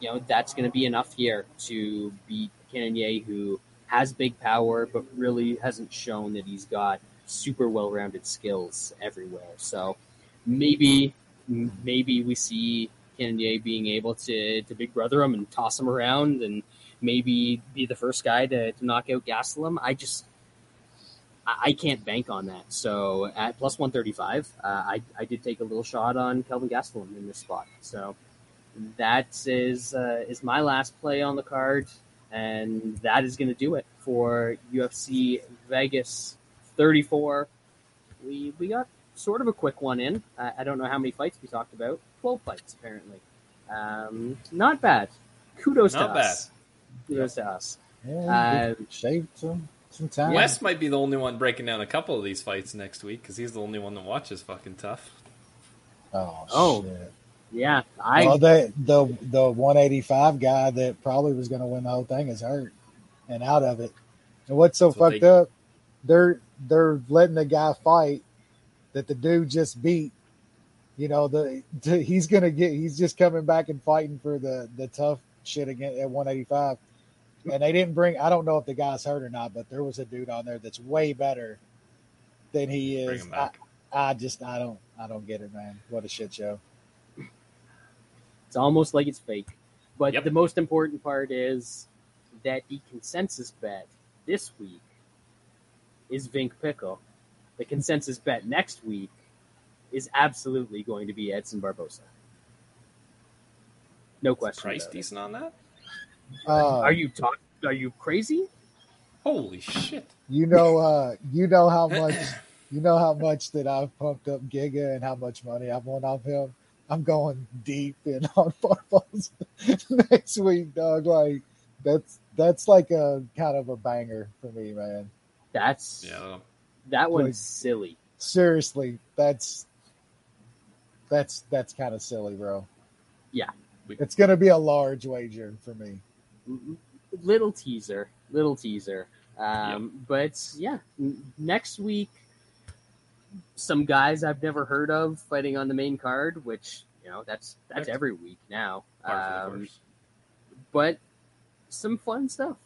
you know, that's going to be enough here to beat Cannonier, who has big power, but really hasn't shown that he's got super well rounded skills everywhere. So maybe, maybe we see Cannonier being able to, to big brother him and toss him around and maybe be the first guy to, to knock out Gastelum. I just, I I can't bank on that. So at plus 135, uh, I, I did take a little shot on Kelvin Gastelum in this spot. So that is uh, is my last play on the card, and that is going to do it for UFC Vegas 34. We we got sort of a quick one in. I, I don't know how many fights we talked about. 12 fights apparently. Um, not bad. Kudos Not to us. Kudos to us. Yeah, Uh, shaved some some time. Wes might be the only one breaking down a couple of these fights next week because he's the only one that watches fucking TUF. Oh, Oh, shit. Yeah, I well, the the the 185 guy that probably was going to win the whole thing is hurt and out of it. And what's so That's what fucked they- up? They're they're letting the guy fight that the dude just beat. You know the, the he's gonna get he's just coming back and fighting for the the TUF shit again at 185. And they didn't bring. I don't know if the guy's hurt or not, but there was a dude on there that's way better than he Bring is. him I, back. I just I don't I don't get it, man. What a shit show. It's almost like it's fake. But Yep. the most important part is that the consensus bet this week is Vink Pickle. The consensus bet next week is absolutely going to be Edson Barbosa. No question. Price about it. decent on that? Uh, Are you talk? Are you crazy? Holy shit! You know, uh, you know how much, you know how much that I've pumped up Giga and how much money I've won off him. I'm going deep in on Barbosa next week, dog. Like that's that's like a kind of a banger for me, man. That's Yeah, that one's Like- silly. Seriously, that's that's that's kind of silly, bro. Yeah, it's going to be a large wager for me. Little teaser, little teaser. Um, But yeah, n- next week, some guys I've never heard of fighting on the main card, which you know that's that's That's every week now. Par for the Um, but some fun stuff.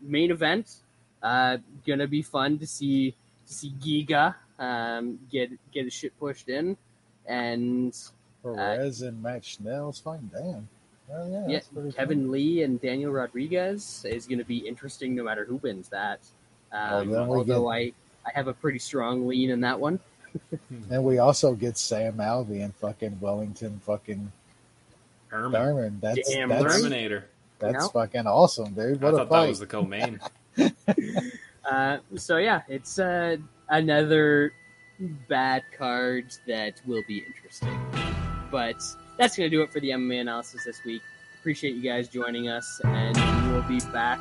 Main event, uh, gonna be fun to see to see Giga um, get get his shit pushed in, and Perez and Matt Schnell's fine. Damn. Oh, yeah, yeah, that's pretty Kevin Lee and Daniel Rodriguez is going to be interesting no matter who wins that. Um, Oh, then we although I, I have a pretty strong lean in that one. And we also get Sam Alvey and fucking Wellington fucking Herman. Turman. That's Damn that's. Terminator. that's No. fucking awesome, dude. What a thought that was the co-main. Uh, so yeah, it's uh, another bad card that will be interesting. But that's going to do it for the MMA analysis this week. Appreciate you guys joining us, and we will be back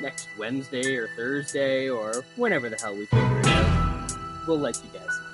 next Wednesday or Thursday or whenever the hell we figure it out. We'll let you guys know.